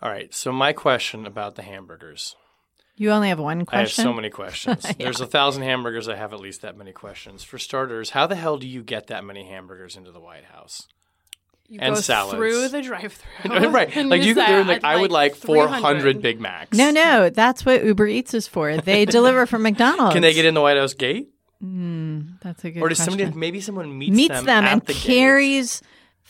All right. So my question about the hamburgers. You only have one question. I have so many questions. There's a thousand hamburgers. I have at least that many questions. For starters, how the hell do you get that many hamburgers into the White House? You And go salads. through the drive-through. right. Like you say, could like "I'd would like 400 Big Macs. No, no, that's what Uber Eats is for. They deliver from McDonald's. Can they get in the White House gate? Mm, that's a good Or does question. somebody maybe someone meets, meets them, them, at and the gate? carries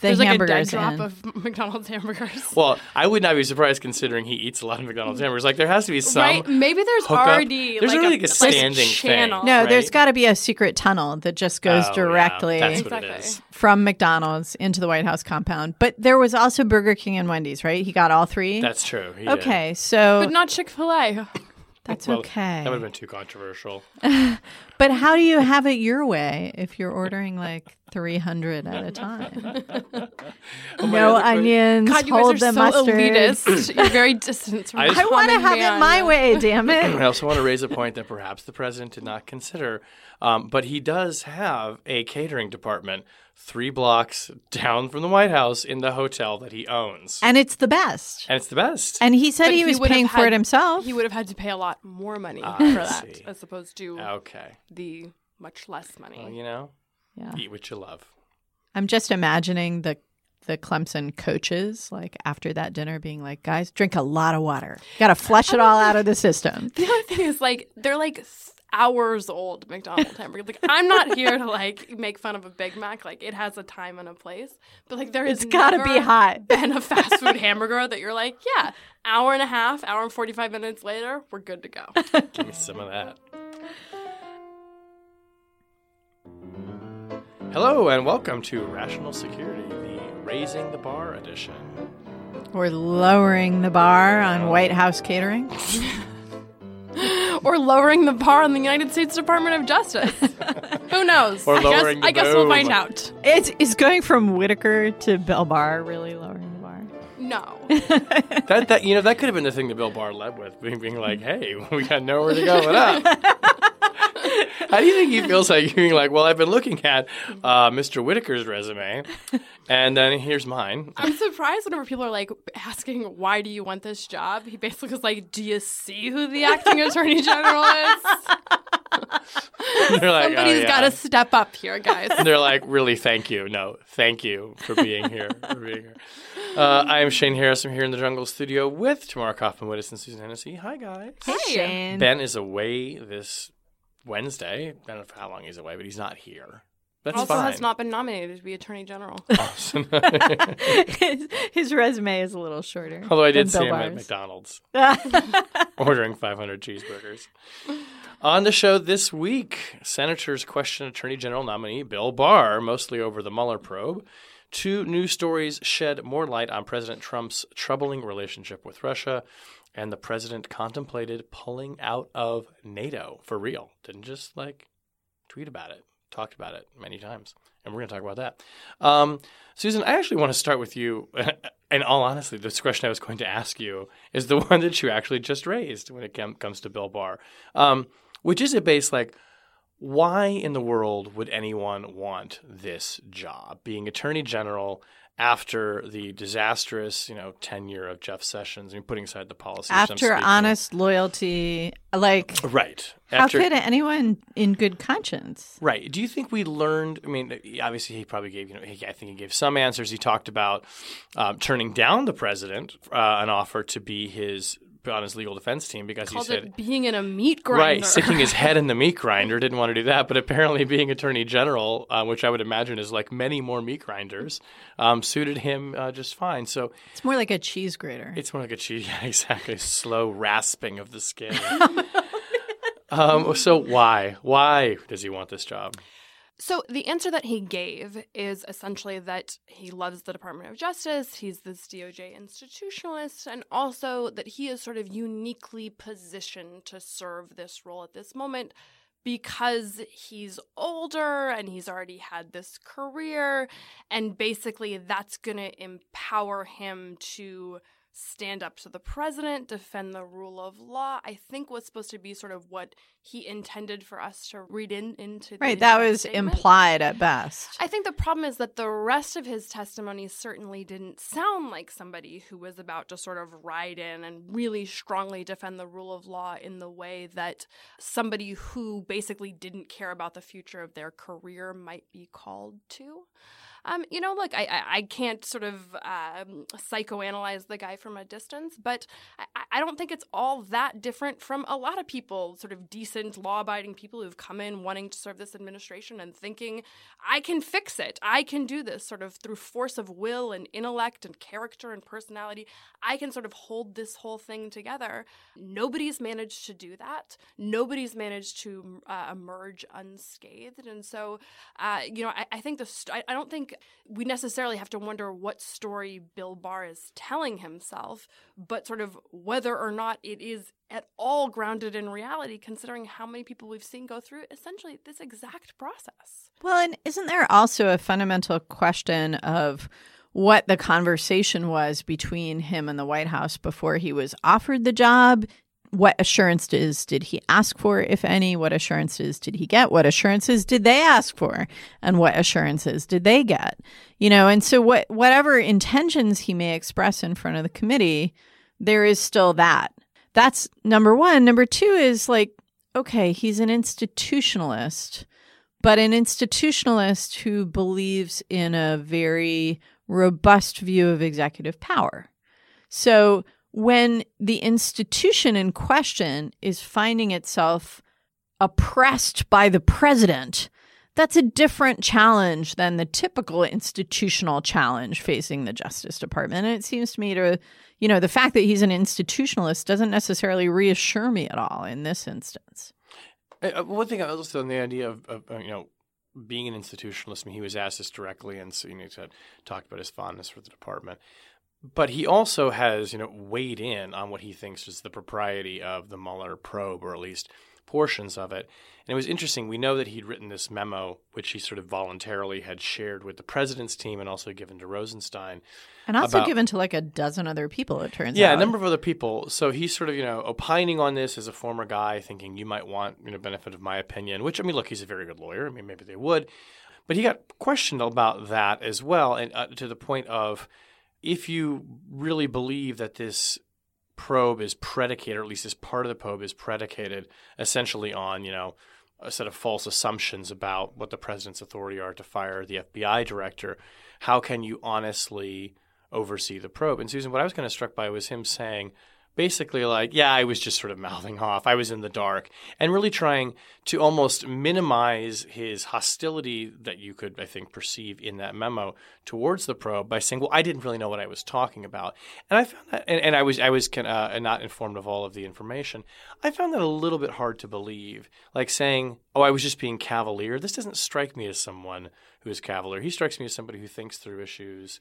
the There's like a dead drop in. of McDonald's hamburgers. Well, I would not be surprised considering he eats a lot of McDonald's hamburgers. Like there has to be some right? Maybe there's hookup. already There's like really a, like a standing thing. channel. no, right? there's got to be a secret tunnel that just goes Oh, yeah, directly that's what Exactly. is. from McDonald's into the White House compound. But there was also Burger King and Wendy's, right? He got all three. That's true. he did. okay. So But not Chick-fil-A. that's Well, okay. That would have been too controversial. But how do you have it your way if you're ordering like 300 at a time? no onions, God, you hold guys are the so mustard. elitist. You're very distant from I I want to have man. it my way, damn it. I also want to raise a point that perhaps the president did not consider, um, but he does have a catering department three blocks down from the White House in the hotel that he owns, And it's the best. and it's the best. And he said But he was would have paying for it himself. He would have had to pay a lot more money for I that, see. as opposed to okay, the much less money. well, you know, Yeah. eat what you love. I'm just imagining the the Clemson coaches like after that dinner being like, guys, drink a lot of water. Got to flush it all out of the system. The other thing is like they're like hours old McDonald's hamburger. Like I'm not here to like make fun of a Big Mac. Like it has a time and a place. But like there has It's got to be hot. Been a fast food hamburger that you're like, yeah, hour and a half, hour and forty five minutes later, we're good to go. Give me some of that. Hello and welcome to Rational Security, the Raising the Bar edition. We're lowering the bar on oh. White House catering. or lowering the bar on the United States Department of Justice. Who knows? Or I guess, the I guess we'll find out. It's, it's going from Whitaker to Bill Barr, really lowering the bar. No. That that you know that could have been the thing that Bill Barr led with, being, being like, "Hey, we got nowhere to go but up." How do you think he feels like you're being like, "Well, I've been looking at uh, Mr. Whitaker's resume, and then here's mine." I'm surprised whenever people are like asking, why do you want this job? He basically was like, do you see who the acting attorney general is? They're like, "Oh, Somebody's yeah." got to step up here, guys. And they're like, really, thank you. No, thank you for being here. For being here. Uh, I am Shane Harris. I'm here in the Jungle Studio with Tamara Kaufman Wittes and Susan Hennessy. Hi, guys. Shane. Ben is away this Wednesday. I don't know how long he's away, but he's not here. That's also fine. has not been nominated to be attorney general. his, his resume is a little shorter. Although I did than see him Bill at McDonald's ordering 500 cheeseburgers. On the show this week, senators question Attorney General nominee Bill Barr, mostly over the Mueller probe. Two new stories shed more light on President Trump's troubling relationship with Russia, and the president contemplated pulling out of NATO for real. Didn't just like tweet about it, talked about it many times. And we're going to talk about that. Um, Susan, I actually want to start with you. And all honestly, this question I was going to ask you is the one that you actually just raised when it com- comes to Bill Barr, um, which is a base like, why in the world would anyone want this job, being Attorney General after the disastrous, you know, tenure of Jeff Sessions? I mean, putting aside the policies. I'm After honest loyalty, like, right? how After, could anyone in good conscience? Right. Do you think we learned? I mean, obviously, he probably gave. You know, he, I think he gave some answers. He talked about um, turning down the president uh, an offer to be his on his legal defense team because Called he said it being in a meat grinder. Right, sticking his head in the meat grinder didn't want to do that, but apparently being attorney general, uh, which I would imagine is like many more meat grinders, um, suited him uh, just fine. So It's more like a cheese grater. it's more like a cheese, yeah, exactly, slow rasping of the skin. um, so why, why does he want this job? So the answer that he gave is essentially that he loves the Department of Justice, he's this DOJ institutionalist, and also that he is sort of uniquely positioned to serve this role at this moment because he's older and he's already had this career and basically that's going to empower him to stand up to the president, defend the rule of law. I think was supposed to be sort of what he intended for us to read in into the right. That was statement. implied at best. I think the problem is that the rest of his testimony certainly didn't sound like somebody who was about to sort of ride in and really strongly defend the rule of law in the way that somebody who basically didn't care about the future of their career might be called to. Um, you know, look, I, I, can't sort of um, psychoanalyze the guy from a distance, but I, I don't think it's all that different from a lot of people, sort of decent, law abiding people who've come in wanting to serve this administration and thinking, I can fix it. I can do this sort of through force of will and intellect and character and personality. I can sort of hold this whole thing together. Nobody's managed to do that. Nobody's managed to uh, emerge unscathed. And so, uh, you know, I, I think the, st- I don't think we necessarily have to wonder what story Bill Barr is telling himself, but sort of whether or not it is at all grounded in reality, considering how many people we've seen go through essentially this exact process. Well, and isn't there also a fundamental question of what the conversation was between him and the White House before he was offered the job? What assurances did he ask for, if any? What assurances did he get? What assurances did they ask for? And what assurances did they get? You know, and so what whatever intentions he may express in front of the committee, there is still that. That's number one. Number two is like, okay, he's an institutionalist but an institutionalist who believes in a very robust view of executive power. So when the institution in question is finding itself oppressed by the president, that's a different challenge than the typical institutional challenge facing the Justice Department. And it seems to me to, you know, the fact that he's an institutionalist doesn't necessarily reassure me at all in this instance. Uh, one thing I was on the idea of, of uh, you know being an institutionalist. I mean, he was asked this directly, and so, you know, he talked about his fondness for the department. But he also has, you know, weighed in on what he thinks is the propriety of the Mueller probe, or at least portions of it. And it was interesting. We know that he'd written this memo, which he sort of voluntarily had shared with the president's team and also given to Rosenstein. And also about- given to like a dozen other people, it turns Yeah, out. Yeah, a number of other people. So he's sort of, you know, opining on this as a former guy, thinking you might want, you know, benefit of my opinion. Which I mean, look, he's a very good lawyer. I mean, maybe they would, but he got questioned about that as well, and uh, to the point of if you really believe that this probe is predicated, or at least this part of the probe is predicated essentially on, you know, a set of false assumptions about what the president's authority are to fire the FBI director, how can you honestly oversee the probe? And Susan, what I was kind of struck by was him saying, basically like, yeah, I was just sort of mouthing off. I was in the dark and really trying to almost minimize his hostility that you could, I think, perceive in that memo towards the probe by saying, well, I didn't really know what I was talking about. And I found that, and, and I was, I was uh, not informed of all of the information. I found that a little bit hard to believe. Like saying, oh, I was just being cavalier. This doesn't strike me as someone who is cavalier. He strikes me as somebody who thinks through issues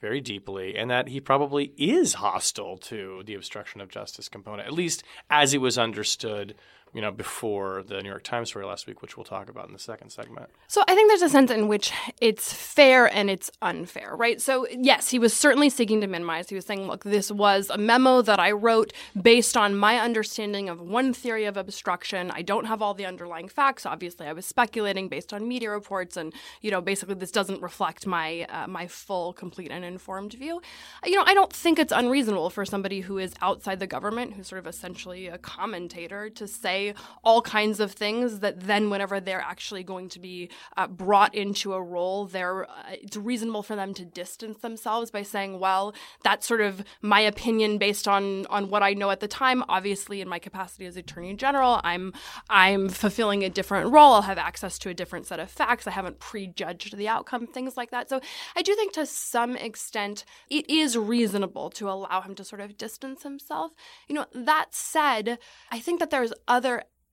very deeply, and that he probably is hostile to the obstruction of justice component, at least as it was understood, you know, before the New York Times story last week, which we'll talk about in the second segment. So I think there's a sense in which it's fair and it's unfair, right? So yes, he was certainly seeking to minimize. He was saying, look, this was a memo that I wrote based on my understanding of one theory of obstruction. I don't have all the underlying facts. Obviously, I was speculating based on media reports, and you know, basically, this doesn't reflect my uh, my full, complete, and informed view. You know, I don't think it's unreasonable for somebody who is outside the government, who's sort of essentially a commentator, to say say all kinds of things that then, whenever they're actually going to be uh, brought into a role, they're uh, it's reasonable for them to distance themselves by saying, "Well, that's sort of my opinion based on on what I know at the time. Obviously, in my capacity as Attorney General, I'm I'm fulfilling a different role. I'll have access to a different set of facts. I haven't prejudged the outcome, things like that. So I do think to some extent it is reasonable to allow him to sort of distance himself. You know, that said, I think that there's other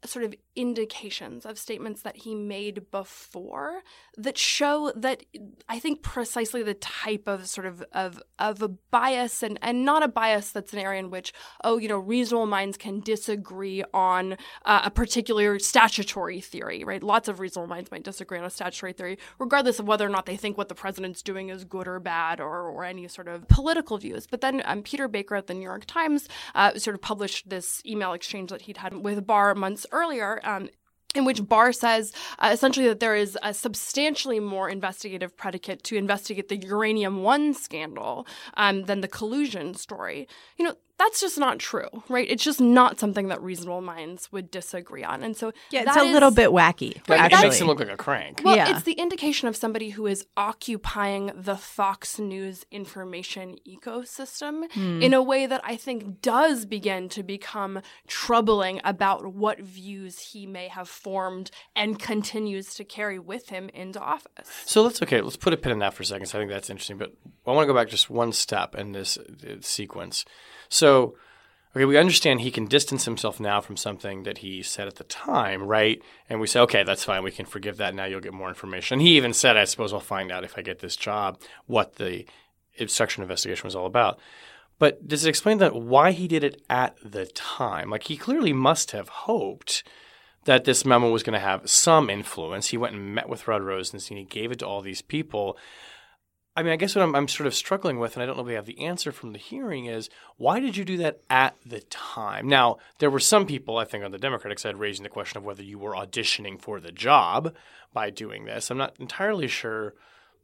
sort of indications of statements that he made before that show that I think precisely the type of sort of of, of a bias and, and not a bias that's an area in which, oh, you know, reasonable minds can disagree on uh, a particular statutory theory, right? Lots of reasonable minds might disagree on a statutory theory, regardless of whether or not they think what the president's doing is good or bad or, or any sort of political views. But then um, Peter Baker at the New York Times uh, sort of published this email exchange that he'd had with Barr months earlier um, in which Barr says uh, essentially that there is a substantially more investigative predicate to investigate the uranium one scandal um, than the collusion story. You know, that's just not true, right? It's just not something that reasonable minds would disagree on. And so yeah, it's a is, little bit wacky. Right, it makes him look like a crank. Well, yeah. it's the indication of somebody who is occupying the Fox News information ecosystem mm. in a way that I think does begin to become troubling about what views he may have formed and continues to carry with him into office. So let's okay, let's put a pin in that for a second. So I think that's interesting, but I want to go back just one step in this uh, sequence. So, okay, we understand he can distance himself now from something that he said at the time, right? And we say, okay, that's fine. We can forgive that. Now you'll get more information. He even said, I suppose I'll find out if I get this job what the obstruction investigation was all about. But does it explain that why he did it at the time? Like he clearly must have hoped that this memo was going to have some influence. He went and met with Rod Rosenstein. He gave it to all these people. I mean, I guess what I'm, I'm, sort of struggling with, and I don't know if we have the answer from the hearing, is why did you do that at the time? Now, there were some people, I think, on the Democratic side raising the question of whether you were auditioning for the job by doing this. I'm not entirely sure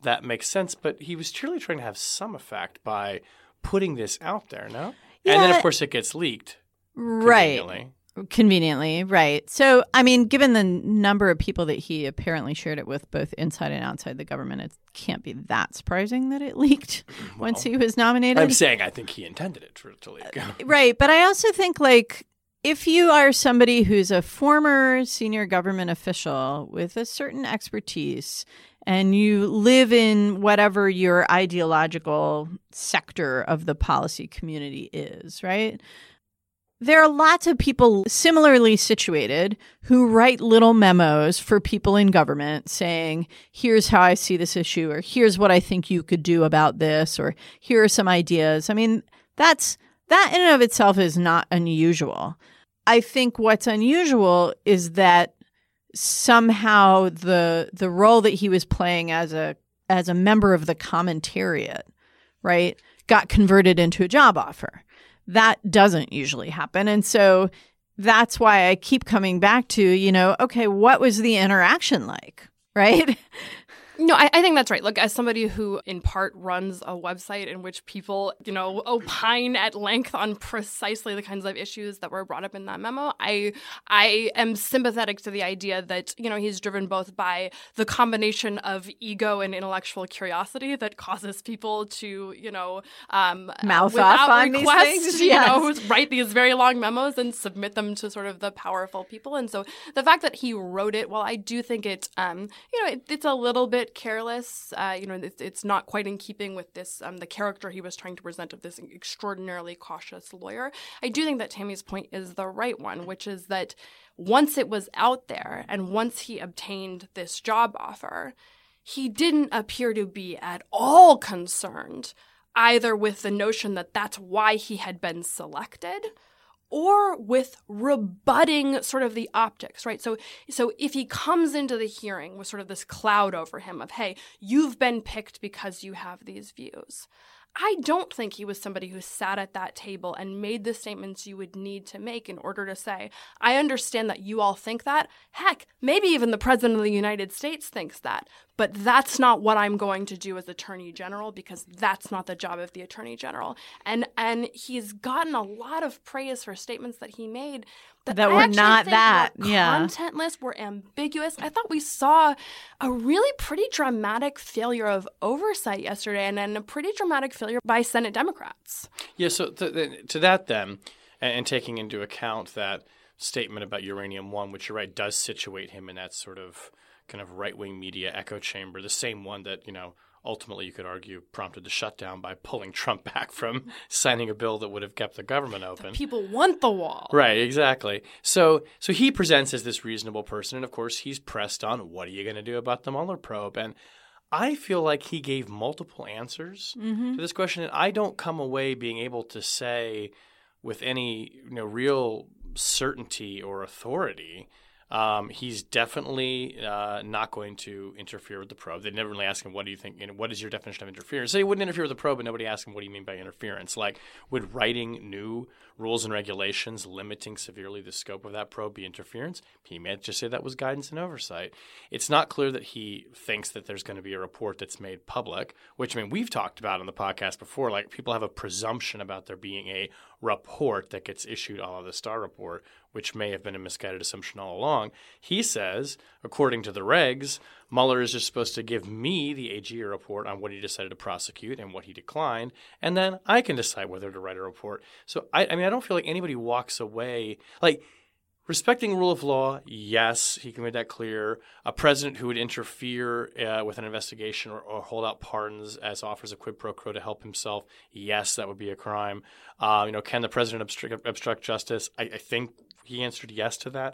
that makes sense, but he was truly trying to have some effect by putting this out there, no? Yeah, and then, of course, it gets leaked. Right. Conveniently, right. So, I mean, given the number of people that he apparently shared it with, both inside and outside the government, it can't be that surprising that it leaked well, once he was nominated. I'm saying I think he intended it for, to leak. Uh, right. But I also think, like, if you are somebody who's a former senior government official with a certain expertise and you live in whatever your ideological sector of the policy community is, right? There are lots of people similarly situated who write little memos for people in government saying, here's how I see this issue, or here's what I think you could do about this, or here are some ideas. I mean, that's that in and of itself is not unusual. I think what's unusual is that somehow the the role that he was playing as a as a member of the commentariat, right, got converted into a job offer that doesn't usually happen. And so that's why I keep coming back to, you know, okay, what was the interaction like? Right? No, I, I, think that's right. Look, as somebody who in part runs a website in which people, you know, opine at length on precisely the kinds of issues that were brought up in that memo, I I am sympathetic to the idea that, you know, he's driven both by the combination of ego and intellectual curiosity that causes people to, you know, um, mouth off on request, these things. Yes. You know, write these very long memos and submit them to sort of the powerful people. And so the fact that he wrote it, well, I do think it, um, you know, it, it's a little bit careless. Uh, you know, it's, it's, not quite in keeping with this um, the character he was trying to present of this extraordinarily cautious lawyer. I do think that Tammy's point is the right one, which is that once it was out there and once he obtained this job offer, he didn't appear to be at all concerned either with the notion that that's why he had been selected or with rebutting sort of the optics, right? So, so if he comes into the hearing with sort of this cloud over him of, hey, you've been picked because you have these views. I don't think he was somebody who sat at that table and made the statements you would need to make in order to say, I understand that you all think that. Heck, maybe even the President of the United States thinks that. But that's not what I'm going to do as Attorney General because that's not the job of the Attorney General. And and he's gotten a lot of praise for statements that he made that, That were not that, were yeah. contentless, were ambiguous. I thought we saw a really pretty dramatic failure of oversight yesterday, and then a pretty dramatic failure by Senate Democrats. Yeah, so th- th- to that then, and, and taking into account that statement about uranium one, which you're right does situate him in that sort of kind of right wing media echo chamber, the same one that you know ultimately you could argue prompted the shutdown by pulling Trump back from signing a bill that would have kept the government open. People want the wall. Right, exactly. So so he presents as this reasonable person, and of course he's pressed on what are you going to do about the Mueller probe? And I feel like he gave multiple answers mm-hmm. to this question, and I don't come away being able to say with any you know real certainty or authority. Um, he's definitely uh, not going to interfere with the probe. They never really ask him, "What do you think? You know, what is your definition of interference?" So he wouldn't interfere with the probe, but nobody asked him, "What do you mean by interference?" Like, would writing new rules and regulations limiting severely the scope of that probe be interference? He might just say that was guidance and oversight. It's not clear that he thinks that there's going to be a report that's made public, which I mean we've talked about on the podcast before. Like people have a presumption about there being a report that gets issued, la the Starr Report, which may have been a misguided assumption all along. He says, according to the regs, Mueller is just supposed to give me the AG report on what he decided to prosecute and what he declined, and then I can decide whether to write a report. So I, I mean, I don't feel like anybody walks away like. Respecting rule of law, yes, he can make that clear. A president who would interfere uh, with an investigation or, or hold out pardons as offers a quid pro quo to help himself, yes, that would be a crime. Uh, you know, can the president obstruct, obstruct justice? I, I think he answered yes to that.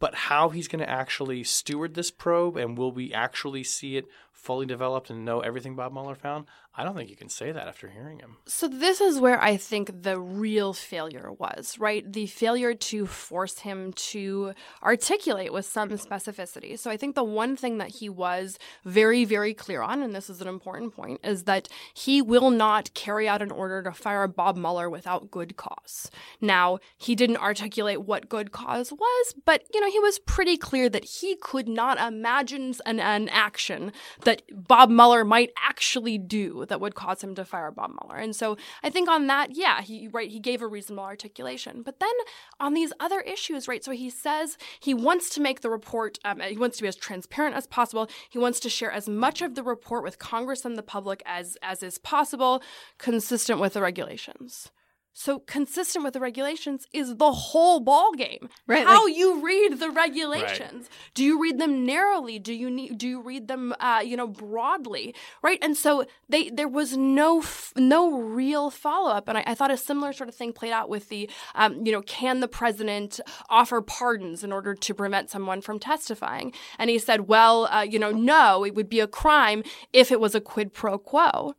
But how he's going to actually steward this probe and will we actually see it fully developed and know everything Bob Mueller found? I don't think you can say that after hearing him. So this is where I think the real failure was, right? The failure to force him to articulate with some specificity. So I think the one thing that he was very, very clear on, and this is an important point, is that he will not carry out an order to fire Bob Mueller without good cause. Now, he didn't articulate what good cause was, but you know, he was pretty clear that he could not imagine an, an action that Bob Mueller might actually do that would cause him to fire Bob Mueller. And so I think on that, yeah, he right he gave a reasonable articulation. But then on these other issues, right? So he says he wants to make the report. Um, he wants to be as transparent as possible. He wants to share as much of the report with Congress and the public as as is possible, consistent with the regulations. So consistent with the regulations is the whole ball game. Right, How like- you read the regulations. Do you read them narrowly? Do you need? Do you read them, uh, you know, broadly? Right. And so they there was no f- no real follow up. And I, I thought a similar sort of thing played out with the, um, you know, can the president offer pardons in order to prevent someone from testifying? And he said, well, uh, you know, no, it would be a crime if it was a quid pro quo.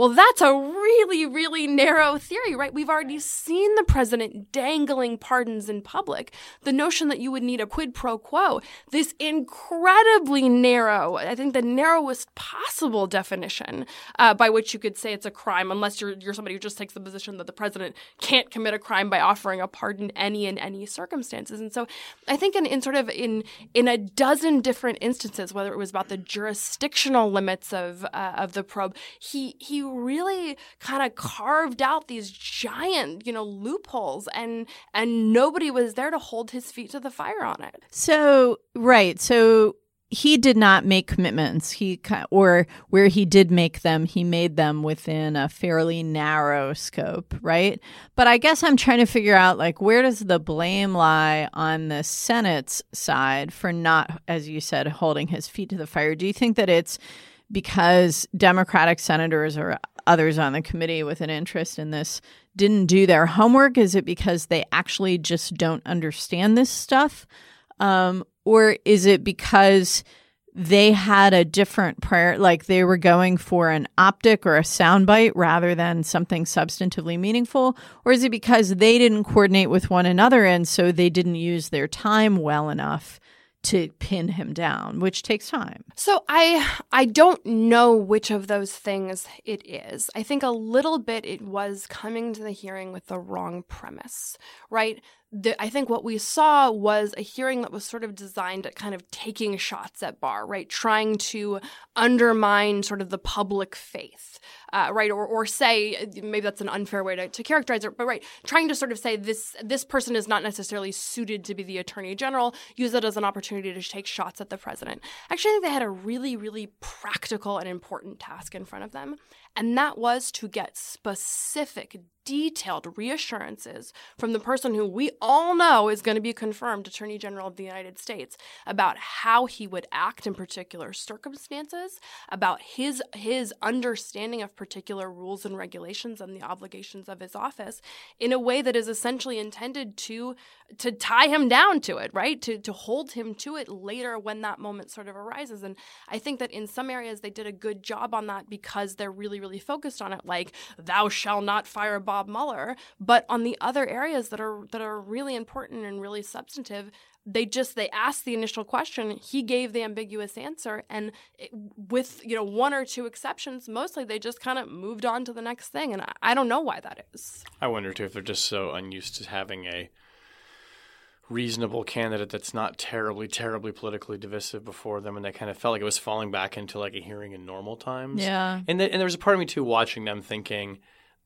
Well, that's a really, really narrow theory, right? We've already seen the president dangling pardons in public. The notion that you would need a quid pro quo, this incredibly narrow, I think the narrowest possible definition uh, by which you could say it's a crime, unless you're, you're somebody who just takes the position that the president can't commit a crime by offering a pardon any in any circumstances. And so I think in, in sort of in, in a dozen different instances, whether it was about the jurisdictional limits of, uh, of the probe, he, he really kind of carved out these giant, you know, loopholes and and nobody was there to hold his feet to the fire on it. So, right. So he did not make commitments. He or where he did make them, he made them within a fairly narrow scope, right? But I guess I'm trying to figure out like where does the blame lie on the Senate's side for not as you said holding his feet to the fire? Do you think that it's because Democratic senators or others on the committee with an interest in this didn't do their homework? Is it because they actually just don't understand this stuff? Um, or is it because they had a different prior, like they were going for an optic or a soundbite rather than something substantively meaningful? Or is it because they didn't coordinate with one another and so they didn't use their time well enough to pin him down, which takes time? So I I don't know which of those things it is. I think a little bit it was coming to the hearing with the wrong premise, right? The, I think what we saw was a hearing that was sort of designed at kind of taking shots at Barr, right? Trying to undermine sort of the public faith, uh, right? Or, or say, maybe that's an unfair way to, to characterize it, but right, trying to sort of say this, this person is not necessarily suited to be the attorney general, use it as an opportunity to take shots at the president. Actually, I think they had a really, really practical and important task in front of them. And that was to get specific, detailed reassurances from the person who we all know is going to be confirmed Attorney General of the United States about how he would act in particular circumstances, about his his understanding of particular rules and regulations and the obligations of his office in a way that is essentially intended to to tie him down to it, right? To to hold him to it later when that moment sort of arises. And I think that in some areas they did a good job on that because they're really, really focused on it, like thou shall not fire Bob Mueller. But on the other areas that are that are really important and really substantive, they just they asked the initial question he gave the ambiguous answer and it, with you know one or two exceptions mostly they just kind of moved on to the next thing and I, I don't know why that is I wonder too if they're just so unused to having a reasonable candidate that's not terribly, terribly politically divisive before them, and they kind of felt like it was falling back into like a hearing in normal times. Yeah. And, the, and there was a part of me too watching them thinking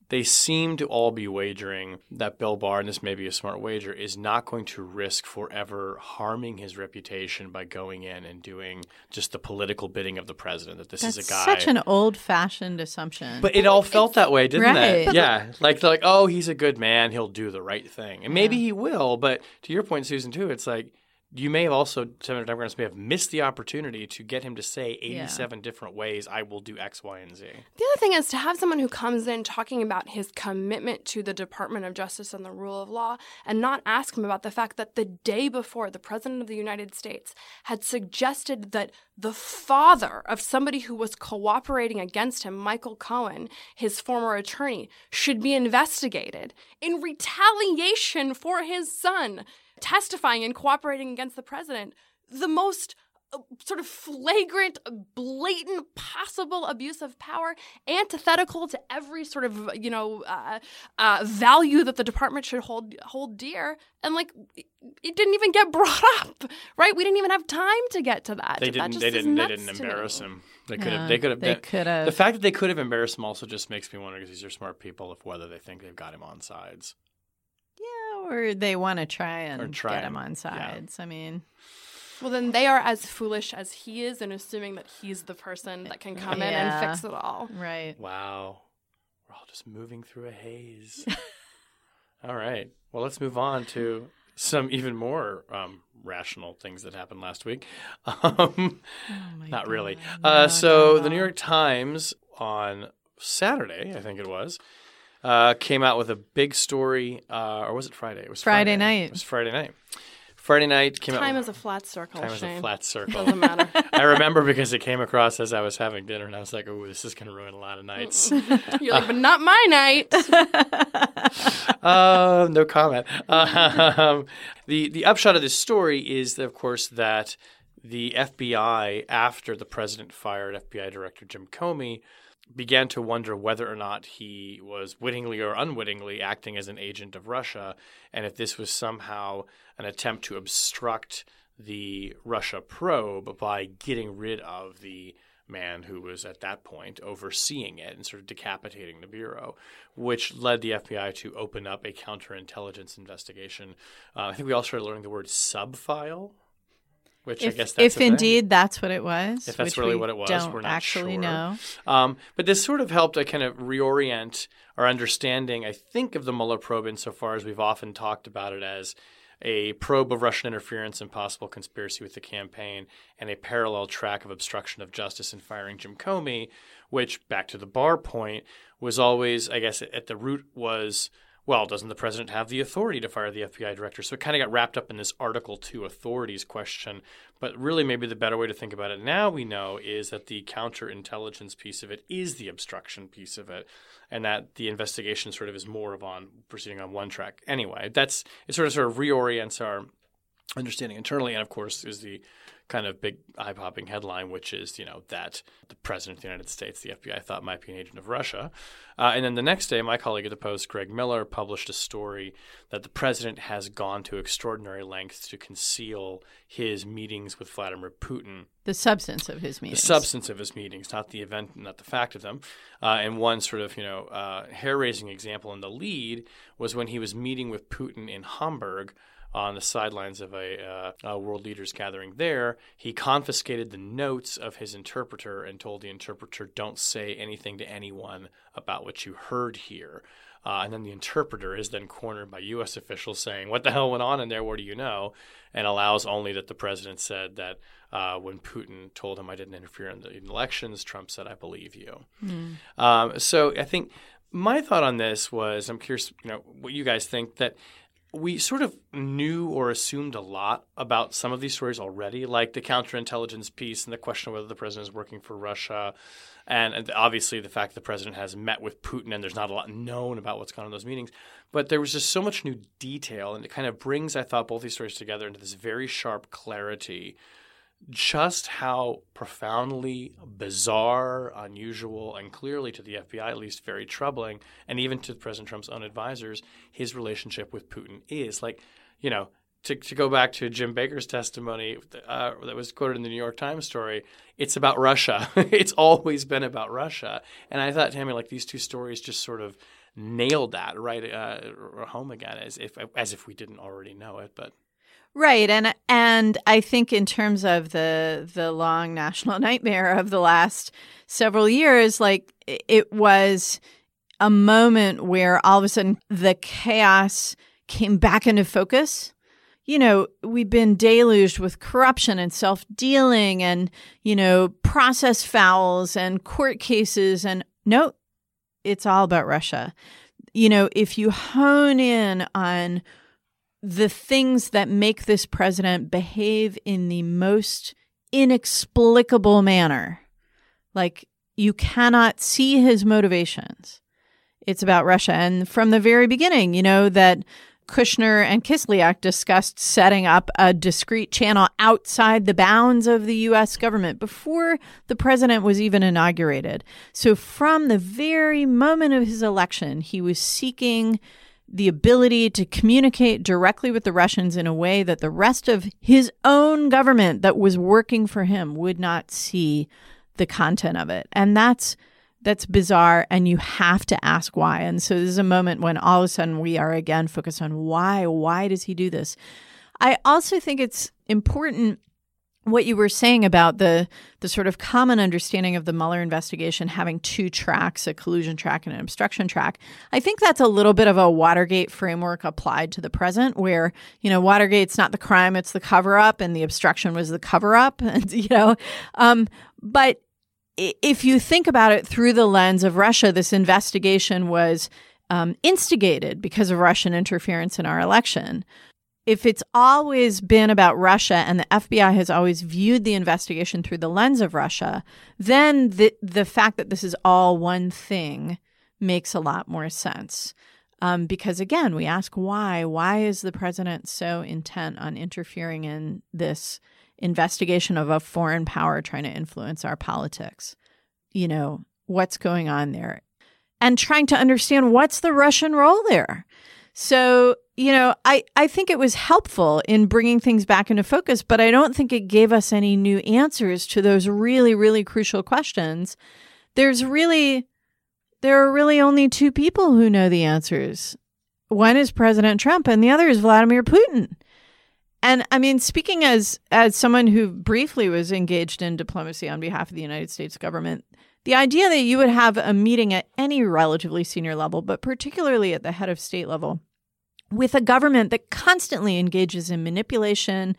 they seem to all be wagering that Bill Barr, and this may be a smart wager, is not going to risk forever harming his reputation by going in and doing just the political bidding of the president. That this That's is a guy. such an old-fashioned assumption. But it all felt that way, didn't Right. it? Yeah, like like oh, he's a good man. He'll do the right thing, and maybe he will. But to your point, Susan, too, it's like you may have also Senator Democrats may have missed the opportunity to get him to say eighty-seven different ways I will do X, Y, and Z. The other thing is to have someone who comes in talking about his commitment to the Department of Justice and the rule of law and not ask him about the fact that the day before the President of the United States had suggested that the father of somebody who was cooperating against him, Michael Cohen, his former attorney, should be investigated in retaliation for his son testifying and cooperating against the president. The most uh, sort of flagrant, blatant, possible abuse of power, antithetical to every sort of you know uh, uh, value that the department should hold hold dear, and like it didn't even get brought up, right? We didn't even have time to get to that. They That didn't. just They didn't. They didn't embarrass him. They could Yeah, have. They could have. they could have. The fact that they could have embarrassed him also just makes me wonder because these are smart people of whether they think they've got him on sides. Yeah, or they want to try and try get him and- on yeah. sides. I mean, Well, then they are as foolish as he is in assuming that he's the person that can come in and fix it all. right. Wow. We're all just moving through a haze. all right. Well, let's move on to some even more um, rational things that happened last week. Um, Oh my not really. God. Uh, No, so, not the New. York Times on Saturday, I think it was, uh, came out with a big story. Uh, or was it Friday? It was Friday Friday night. It was Friday night. Friday night came out Time out. is a flat circle. time is a flat circle. Doesn't matter. I remember because it came across as I was having dinner, and I was like, "Oh, this is going to ruin a lot of nights." You're like, but not my night. uh, no comment. Um, the the upshot of this story is, of course, that the FBI, after the president fired FBI Director Jim Comey, began to wonder whether or not he was wittingly or unwittingly acting as an agent of Russia, and if this was somehow an attempt to obstruct the Russia probe by getting rid of the man who was at that point overseeing it and sort of decapitating the bureau, which led the FBI to open up a counterintelligence investigation. Uh, I think we all started learning the word subfile, which I If, guess that's if a thing. indeed that's what it was, If that's which really what it was, don't we're not actually sure. know. Um, but this sort of helped to kind of reorient our understanding, I think, of the Mueller probe insofar as we've often talked about it as a probe of Russian interference and possible conspiracy with the campaign, and a parallel track of obstruction of justice in firing Jim Comey, which, back to the Barr point, was always, I guess, at the root was. Well, doesn't the president have the authority to fire the FBI director? So it kind of got wrapped up in this Article 2 authorities question. But really, maybe the better way to think about it now we know is that the counterintelligence piece of it is the obstruction piece of it, and that the investigation sort of is more of on proceeding on one track. Anyway, that's it. Sort of sort of reorients our understanding internally, and of course, is the kind of big eye popping headline, which is, you know, that the president of the United States, the FBI, thought might be an agent of Russia. Uh, and then the next day, my colleague at the Post, Greg Miller, published a story that the president has gone to extraordinary lengths to conceal his meetings with Vladimir Putin. The substance of his meetings. The substance of his meetings, not the event, not the fact of them. Uh, and one sort of, you know, uh, hair raising example in the lead was when he was meeting with Putin in Hamburg on the sidelines of a, uh, a, world leaders gathering there, he confiscated the notes of his interpreter and told the interpreter, "Don't say anything to anyone about what you heard here." Uh, and then the interpreter is then cornered by U.S. officials saying, "What the hell went on in there? What do you know?" And allows only that the president said that uh, when Putin told him, "I didn't interfere in the elections," Trump said, "I believe you." Mm. Um, so I think my thought on this was, I'm curious, you know, what you guys think that we sort of knew or assumed a lot about some of these stories already, like the counterintelligence piece and the question of whether the president is working for Russia. And obviously, the fact that the president has met with Putin and there's not a lot known about what's gone on in those meetings. But there was just so much new detail, and it kind of brings, I thought, both these stories together into this very sharp clarity just how profoundly bizarre, unusual, and clearly to the FBI at least very troubling, and even to President Trump's own advisors, his relationship with Putin is. Like, you know, to, to go back to Jim Baker's testimony uh, that was quoted in the New York Times story, it's about Russia. it's always been about Russia. And I thought, Tammy, like these two stories just sort of nailed that right uh, home again, as if as if we didn't already know it. But Right, and and I think in terms of the the long national nightmare of the last several years, like it was a moment where all of a sudden the chaos came back into focus. You know, we've been deluged with corruption and self dealing and, you know, process fouls and court cases. And no, it's all about Russia. You know, if you hone in on the things that make this president behave in the most inexplicable manner. Like you cannot see his motivations. It's about Russia. And from the very beginning, you know, that Kushner and Kislyak discussed setting up a discrete channel outside the bounds of the U.S. government before the president was even inaugurated. So, from the very moment of his election, he was seeking the ability to communicate directly with the Russians in a way that the rest of his own government that was working for him would not see the content of it. And that's that's bizarre and you have to ask why. And so this is a moment when all of a sudden we are again focused on why why does he do this? I also think it's important what you were saying about the the sort of common understanding of the Mueller investigation having two tracks, a collusion track and an obstruction track. I think that's a little bit of a Watergate framework applied to the present where, you know, Watergate's not the crime, it's the cover up and the obstruction was the cover up and you know, um, but if you think about it through the lens of Russia, this investigation was um, instigated because of Russian interference in our election if it's always been about Russia and the FBI has always viewed the investigation through the lens of Russia, then the the fact that this is all one thing makes a lot more sense. Um, because again, we ask why. Why is the president so intent on interfering in this investigation of a foreign power trying to influence our politics? You know, what's going on there? And trying to understand what's the Russian role there. So, you know, I, I think it was helpful in bringing things back into focus, but I don't think it gave us any new answers to those really, really crucial questions. There's really, there are really only two people who know the answers. One is President Trump, and the other is Vladimir Putin. And I mean, speaking as as someone who briefly was engaged in diplomacy on behalf of the United States government, the idea that you would have a meeting at any relatively senior level, but particularly at the head of state level, with a government that constantly engages in manipulation,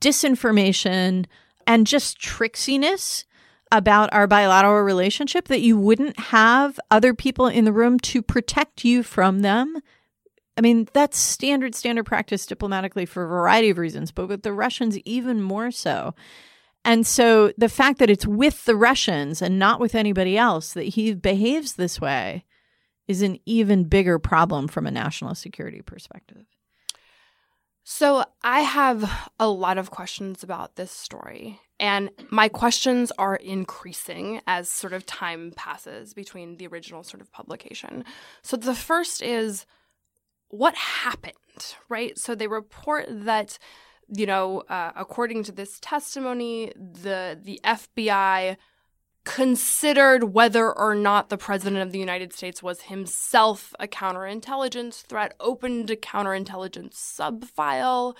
disinformation, and just tricksiness about our bilateral relationship, that you wouldn't have other people in the room to protect you from them. I mean, that's standard, standard practice diplomatically for a variety of reasons, but with the Russians, even more so. And so the fact that it's with the Russians and not with anybody else that he behaves this way is an even bigger problem from a national security perspective. So, I have a lot of questions about this story, and my questions are increasing as sort of time passes between the original sort of publication. So, the first is what happened, right? So, they report that you know, uh, according to this testimony, the the FBI considered whether or not the president of the United States was himself a counterintelligence threat, opened a counterintelligence subfile.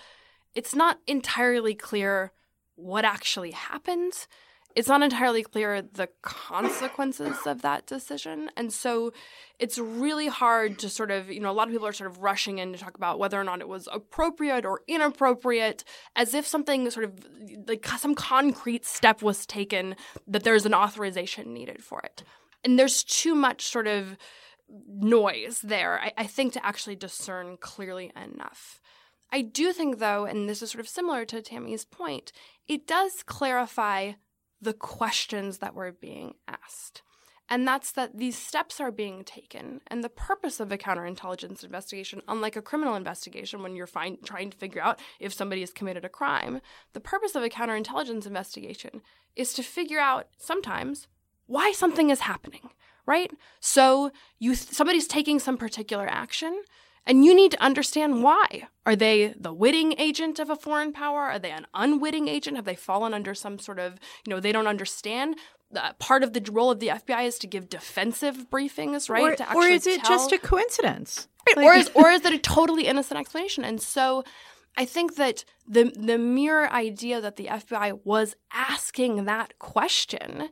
It's not entirely clear what actually happened it's not entirely clear the consequences of that decision. And so it's really hard to sort of, you know, a lot of people are sort of rushing in to talk about whether or not it was appropriate or inappropriate, as if something sort of like some concrete step was taken that there's an authorization needed for it. And there's too much sort of noise there, I, I think, to actually discern clearly enough. I do think, though, and this is sort of similar to Tammy's point, it does clarify the questions that were being asked. And that's that these steps are being taken. And the purpose of a counterintelligence investigation, unlike a criminal investigation when you're find, trying to figure out if somebody has committed a crime, the purpose of a counterintelligence investigation is to figure out sometimes why something is happening, right? So you somebody's taking some particular action and you need to understand why. Are they the witting agent of a foreign power? Are they an unwitting agent? Have they fallen under some sort of, you know, they don't understand? Uh, part of the role of the FBI is to give defensive briefings, right? Or, or is it tell... just a coincidence? Right. Like... or, is, or is it a totally innocent explanation? And so I think that the the mere idea that the FBI was asking that question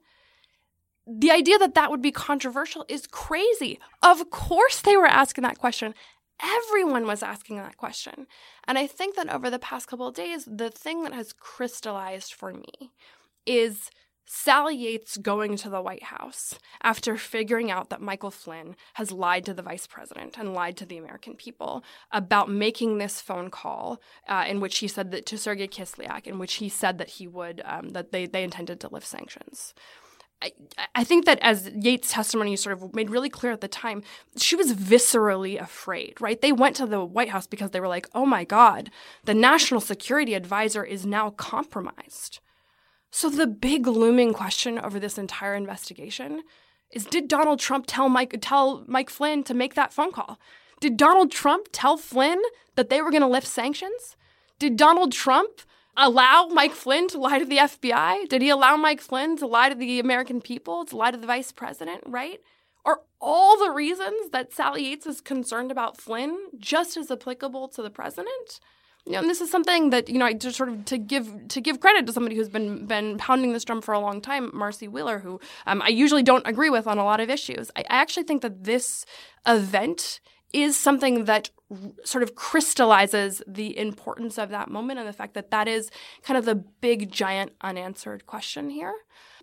the idea that that would be controversial is crazy. Of course, they were asking that question everyone was asking that question. And I think that over the past couple of days, the thing that has crystallized for me is Sally Yates going to the White House after figuring out that Michael Flynn has lied to the vice president and lied to the American people about making this phone call uh, in which he said that to Sergei Kislyak, in which he said that he would um, that they they intended to lift sanctions. I, I think that as Yates' testimony sort of made really clear at the time, she was viscerally afraid, right? They went to the White House because they were like, oh my God, the national security advisor is now compromised. So the big looming question over this entire investigation is did Donald Trump tell Mike tell Mike Flynn to make that phone call? Did Donald Trump tell Flynn that they were going to lift sanctions? Did Donald Trump allow Mike Flynn to lie to the FBI? Did he allow Mike Flynn to lie to the American people, to lie to the vice president, right? Are all the reasons that Sally Yates is concerned about Flynn just as applicable to the president? You know, and this is something that you know, I just sort of to give to give credit to somebody who's been been pounding this drum for a long time, Marcy Wheeler, who um, I usually don't agree with on a lot of issues. I, I actually think that this event is something that sort of crystallizes the importance of that moment and the fact that that is kind of the big, giant unanswered question here.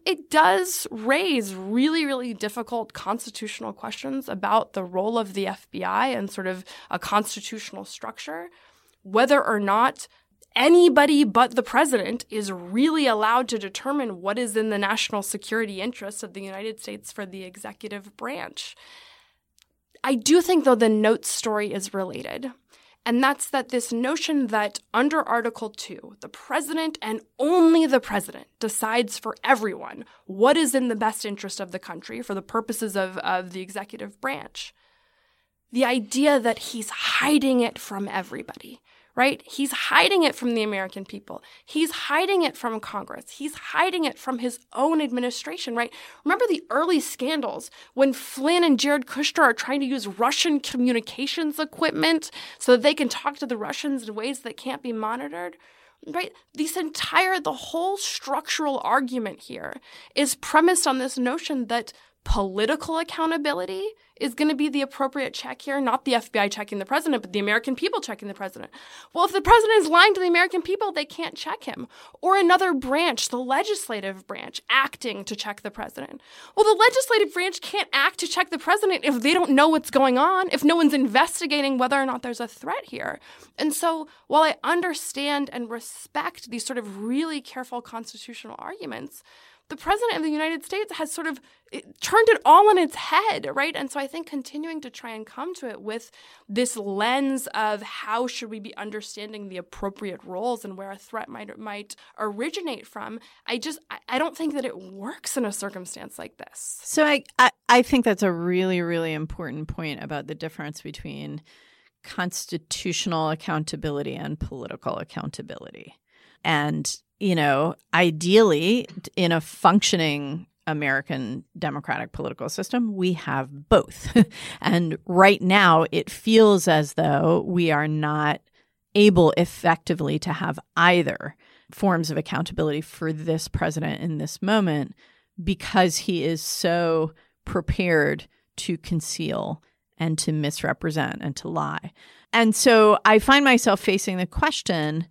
It does raise really, really difficult constitutional questions about the role of the FBI and sort of a constitutional structure, whether or not anybody but the president is really allowed to determine what is in the national security interests of the United States for the executive branch. I do think, though, the notes story is related. And that's that this notion that under Article 2, the president and only the president decides for everyone what is in the best interest of the country for the purposes of, of the executive branch. The idea that he's hiding it from everybody, right? He's hiding it from the American people. He's hiding it from Congress. He's hiding it from his own administration, right? Remember the early scandals when Flynn and Jared Kushner are trying to use Russian communications equipment so that they can talk to the Russians in ways that can't be monitored? Right? This entire, the whole structural argument here is premised on this notion that political accountability is going to be the appropriate check here, not the FBI checking the president, but the American people checking the president. Well, if the president is lying to the American people, they can't check him. Or another branch, the legislative branch, acting to check the president. Well, the legislative branch can't act to check the president if they don't know what's going on, if no one's investigating whether or not there's a threat here. And so, while I understand and respect these sort of really careful constitutional arguments, the president of the United States has sort of it turned it all on its head, right? And so I think continuing to try and come to it with this lens of how should we be understanding the appropriate roles and where a threat might might originate from, I just I, I don't think that it works in a circumstance like this. So I, I I think that's a really really important point about the difference between constitutional accountability and political accountability. And you know, ideally in a functioning American democratic political system, we have both. and right now, it feels as though we are not able effectively to have either forms of accountability for this president in this moment because he is so prepared to conceal and to misrepresent and to lie. And so I find myself facing the question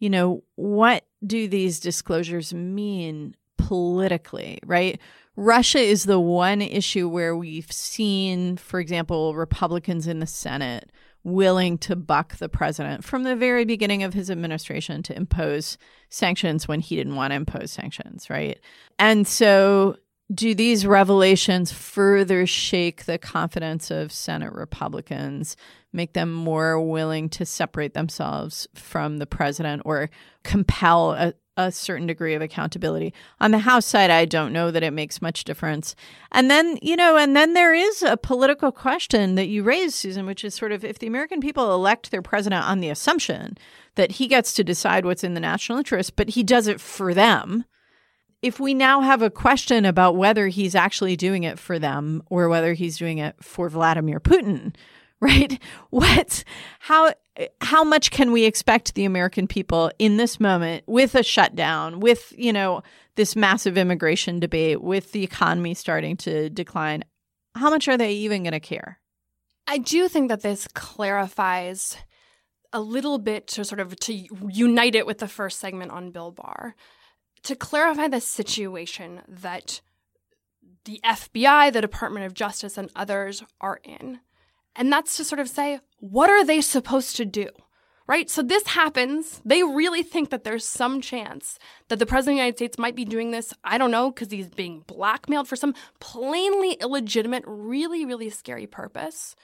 you know, what do these disclosures mean politically, right? Russia is the one issue where we've seen, for example, Republicans in the Senate willing to buck the president from the very beginning of his administration to impose sanctions when he didn't want to impose sanctions, right? And so do these revelations further shake the confidence of Senate Republicans, make them more willing to separate themselves from the president or compel a, a, certain degree of accountability? On the House side, I don't know that it makes much difference. And then, you know, and then there is a political question that you raised, Susan, which is sort of if the American people elect their president on the assumption that he gets to decide what's in the national interest, but he does it for them if we now have a question about whether he's actually doing it for them or whether he's doing it for Vladimir Putin, right? What how how much can we expect the American people in this moment with a shutdown, with, you know, this massive immigration debate, with the economy starting to decline? How much are they even going to care? I do think that this clarifies a little bit to sort of to unite it with the first segment on Bill Barr to clarify the situation that the FBI, the Department of Justice, and others are in. And that's to sort of say, what are they supposed to do? Right? So this happens. They really think that there's some chance that the President of the United States might be doing this, I don't know, because he's being blackmailed for some plainly illegitimate, really, really scary purpose.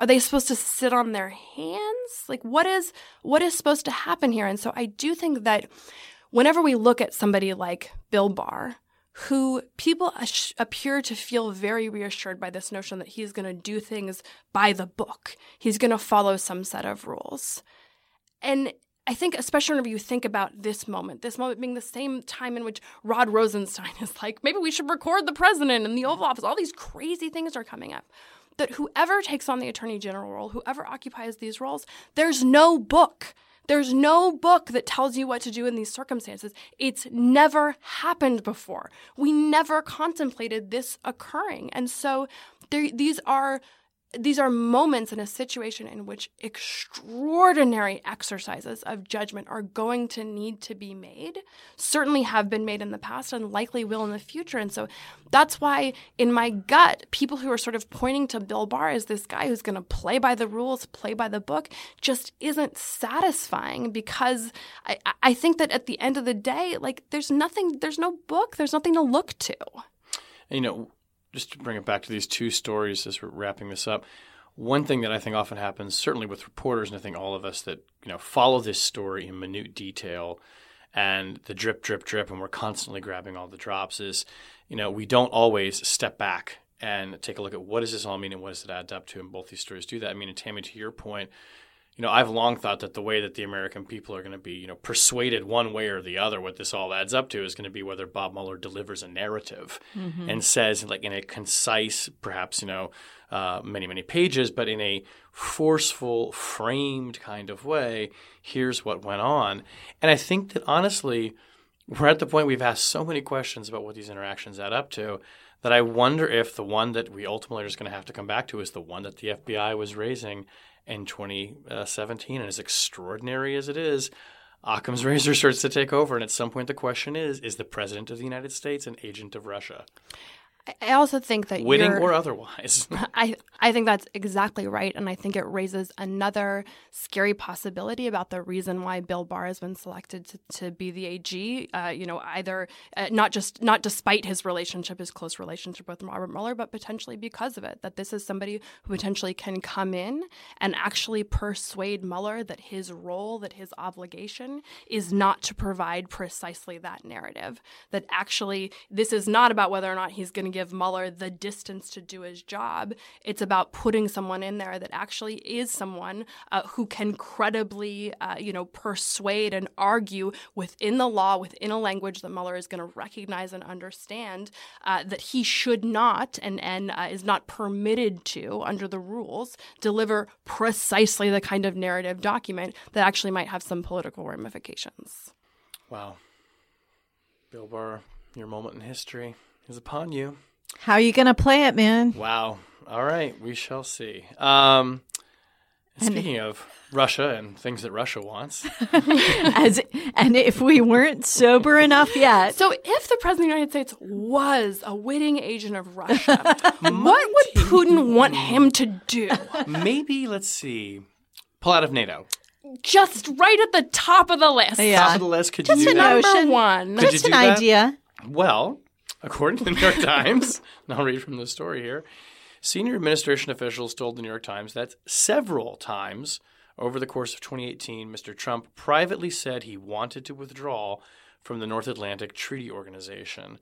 Are they supposed to sit on their hands? Like what is what is supposed to happen here? And so I do think that whenever we look at somebody like Bill Barr, who people appear to feel very reassured by this notion that he's going to do things by the book, he's going to follow some set of rules. And I think, especially whenever you think about this moment, this moment being the same time in which Rod Rosenstein is like, maybe we should record the president in the Oval Office, all these crazy things are coming up. That whoever takes on the attorney general role, whoever occupies these roles, there's no book there's no book that tells you what to do in these circumstances. It's never happened before. We never contemplated this occurring. And so there, these are these are moments in a situation in which extraordinary exercises of judgment are going to need to be made, certainly have been made in the past and likely will in the future. And so that's why, in my gut, people who are sort of pointing to Bill Barr as this guy who's going to play by the rules, play by the book, just isn't satisfying because I, I think that at the end of the day, like there's nothing, there's no book, there's nothing to look to. You know, just to bring it back to these two stories as we're wrapping this up, one thing that I think often happens, certainly with reporters, and I think all of us that you know follow this story in minute detail, and the drip, drip, drip, and we're constantly grabbing all the drops, is you know we don't always step back and take a look at what does this all mean and what does it add up to, and both these stories do that. I mean, and Tammy, to your point, you know, I've long thought that the way that the American people are going to be, you know, persuaded one way or the other, what this all adds up to is going to be whether Bob Mueller delivers a narrative mm-hmm. and says, like, in a concise, perhaps, you know, uh, many, many pages, but in a forceful, framed kind of way, here's what went on. And I think that honestly, we're at the point we've asked so many questions about what these interactions add up to that I wonder if the one that we ultimately are just going to have to come back to is the one that the FBI was raising in 2017. And as extraordinary as it is, Occam's razor starts to take over. And at some point, the question is is the President of the United States an agent of Russia? I also think that winning or otherwise. I I think that's exactly right, and I think it raises another scary possibility about the reason why Bill Barr has been selected to, to be the AG. Uh, you know, either uh, not just not despite his relationship, his close relationship with Robert Mueller, but potentially because of it. That this is somebody who potentially can come in and actually persuade Mueller that his role, that his obligation, is not to provide precisely that narrative. That actually this is not about whether or not he's going to give Mueller the distance to do his job. It's about putting someone in there that actually is someone uh, who can credibly, uh, you know, persuade and argue within the law, within a language that Mueller is going to recognize and understand uh, that he should not and and uh, is not permitted to under the rules deliver precisely the kind of narrative document that actually might have some political ramifications. wow. Bill Barr, your moment in history is upon you. How are you going to play it, man? Wow. All right, we shall see. Um, speaking of Russia and things that Russia wants, As and if we weren't sober enough yet, So, if the president of the United States was a witting agent of Russia, what would Putin want him to do? maybe let's see, pull out of NATO. Just right at the top of the list. Yeah. Top of the list. Could Just you do a that? notion. Number one. Could just you an that? idea. Well, according to the New York Times, and I'll read from the story here. Senior administration officials told the New York Times that several times over the course of 2018, Mr. Trump privately said he wanted to withdraw from the North Atlantic Treaty Organization.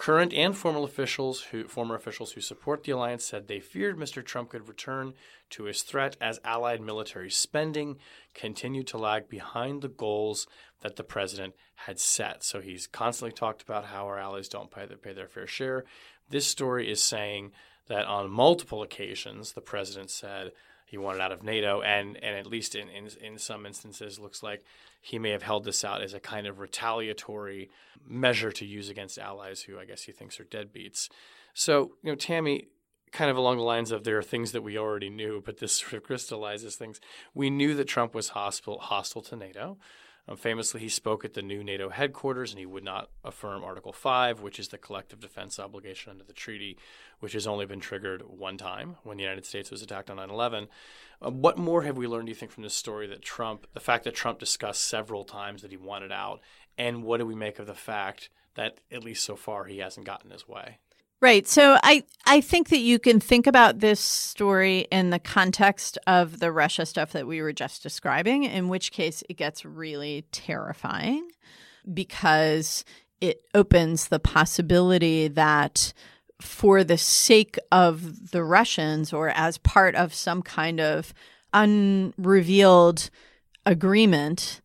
Current and former officials who former officials who support the alliance said they feared Mr. Trump could return to his threat as allied military spending continued to lag behind the goals that the president had set. So he's constantly talked about how our allies don't pay their, pay their fair share. This story is saying that on multiple occasions the president said he wanted out of NATO, and and at least in, in in some instances, looks like he may have held this out as a kind of retaliatory measure to use against allies who I guess he thinks are deadbeats. So you know, Tammy, kind of along the lines of there are things that we already knew, but this sort of crystallizes things. We knew that Trump was hostile hostile to NATO. Um, famously, he spoke at the new NATO headquarters and he would not affirm Article 5, which is the collective defense obligation under the treaty, which has only been triggered one time when the United States was attacked on 9 11. Uh, what more have we learned, do you think, from this story that Trump, the fact that Trump discussed several times that he wanted out, and what do we make of the fact that, at least so far, he hasn't gotten his way? Right. So I I think that you can think about this story in the context of the Russia stuff that we were just describing, in which case it gets really terrifying because it opens the possibility that for the sake of the Russians or as part of some kind of unrevealed agreement,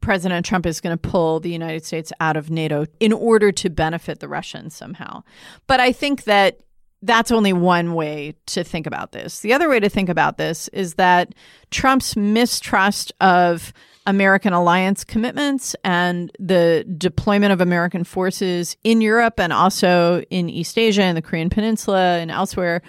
President Trump is going to pull the United States out of NATO in order to benefit the Russians somehow. But I think that that's only one way to think about this. The other way to think about this is that Trump's mistrust of American alliance commitments and the deployment of American forces in Europe and also in East Asia and the Korean Peninsula and elsewhere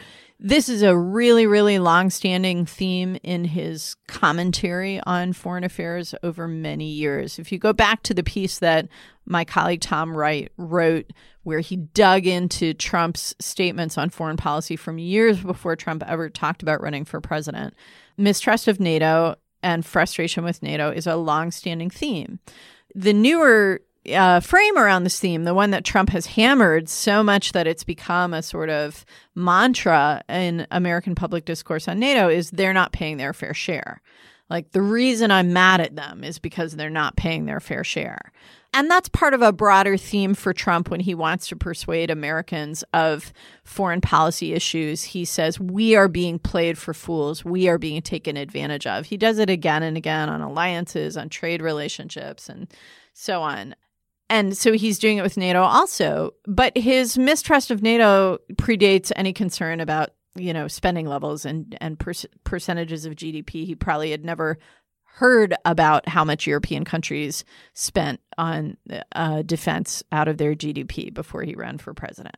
this is a really, really long-standing theme in his commentary on foreign affairs over many years. If you go back to the piece that my colleague Tom Wright wrote, where he dug into Trump's statements on foreign policy from years before Trump ever talked about running for president, mistrust of NATO and frustration with NATO is a long-standing theme. The newer uh, frame around this theme, the one that Trump has hammered so much that it's become a sort of mantra in American public discourse on NATO, is they're not paying their fair share. Like the reason I'm mad at them is because they're not paying their fair share. And that's part of a broader theme for Trump when he wants to persuade Americans of foreign policy issues. He says, We are being played for fools. We are being taken advantage of. He does it again and again on alliances, on trade relationships, and so on. And so he's doing it with NATO also. But his mistrust of NATO predates any concern about, you know, spending levels and, and per- percentages of GDP. He probably had never heard about how much European countries spent on uh, defense out of their GDP before he ran for president.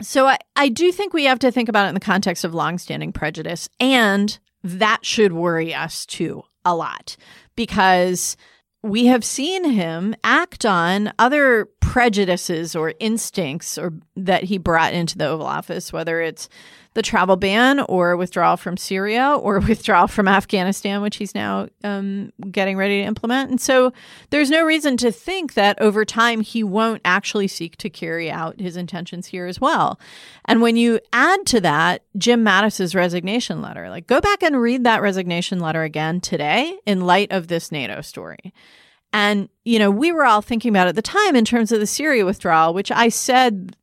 So I, I do think we have to think about it in the context of longstanding prejudice, and that should worry us too a lot because we have seen him act on other prejudices or instincts or that he brought into the Oval Office, whether it's the travel ban or withdrawal from Syria or withdrawal from Afghanistan, which he's now um, getting ready to implement. And so there's no reason to think that over time he won't actually seek to carry out his intentions here as well. And when you add to that Jim Mattis's resignation letter, like go back and read that resignation letter again today in light of this NATO story. And, you know, we were all thinking about at the time in terms of the Syria withdrawal, which I said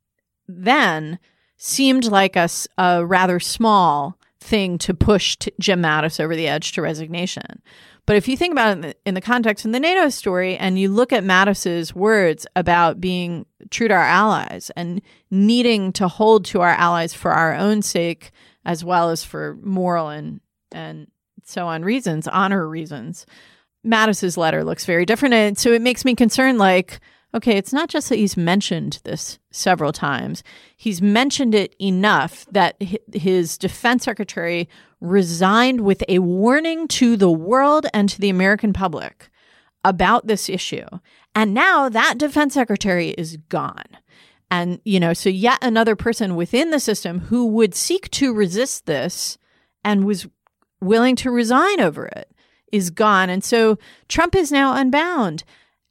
then seemed like a, a rather small thing to push t- Jim Mattis over the edge to resignation. But if you think about it in the, in the context of the NATO story and you look at Mattis's words about being true to our allies and needing to hold to our allies for our own sake as well as for moral and and so on reasons, honor reasons, Mattis's letter looks very different. And so it makes me concerned like, okay, it's not just that he's mentioned this several times, he's mentioned it enough that his defense secretary resigned with a warning to the world and to the American public about this issue. And now that defense secretary is gone. And, you know, so yet another person within the system who would seek to resist this and was willing to resign over it is gone. And so Trump is now unbound.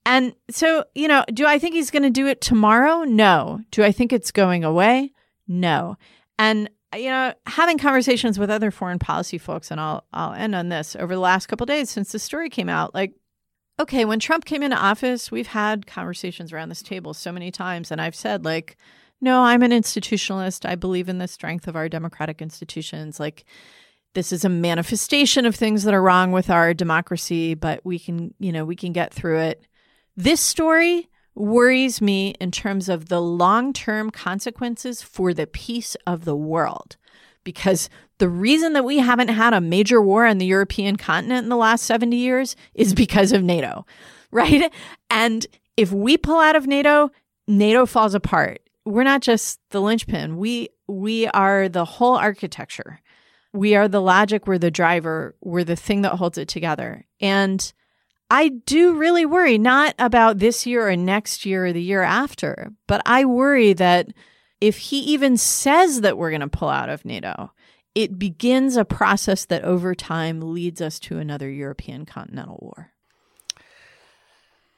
And so, you know, do I think he's going to do it tomorrow? No. Do I think it's going away? No. And you know, having conversations with other foreign policy folks, and I'll I'll end on this over the last couple days since the story came out. Like, okay, when Trump came into office, we've had conversations around this table so many times, and I've said like, no, I'm an institutionalist. I believe in the strength of our democratic institutions. Like, this is a manifestation of things that are wrong with our democracy, but we can, you know, we can get through it. This story worries me in terms of the long term consequences for the peace of the world. Because the reason that we haven't had a major war on the European continent in the last 70 years is because of NATO, right? And if we pull out of NATO, NATO falls apart. We're not just the linchpin. We we are the whole architecture we are the logic, we're the driver, we're the thing that holds it together. And I do really worry, not about this year or next year or the year after, but I worry that if he even says that we're going to pull out of NATO, it begins a process that over time leads us to another European continental war.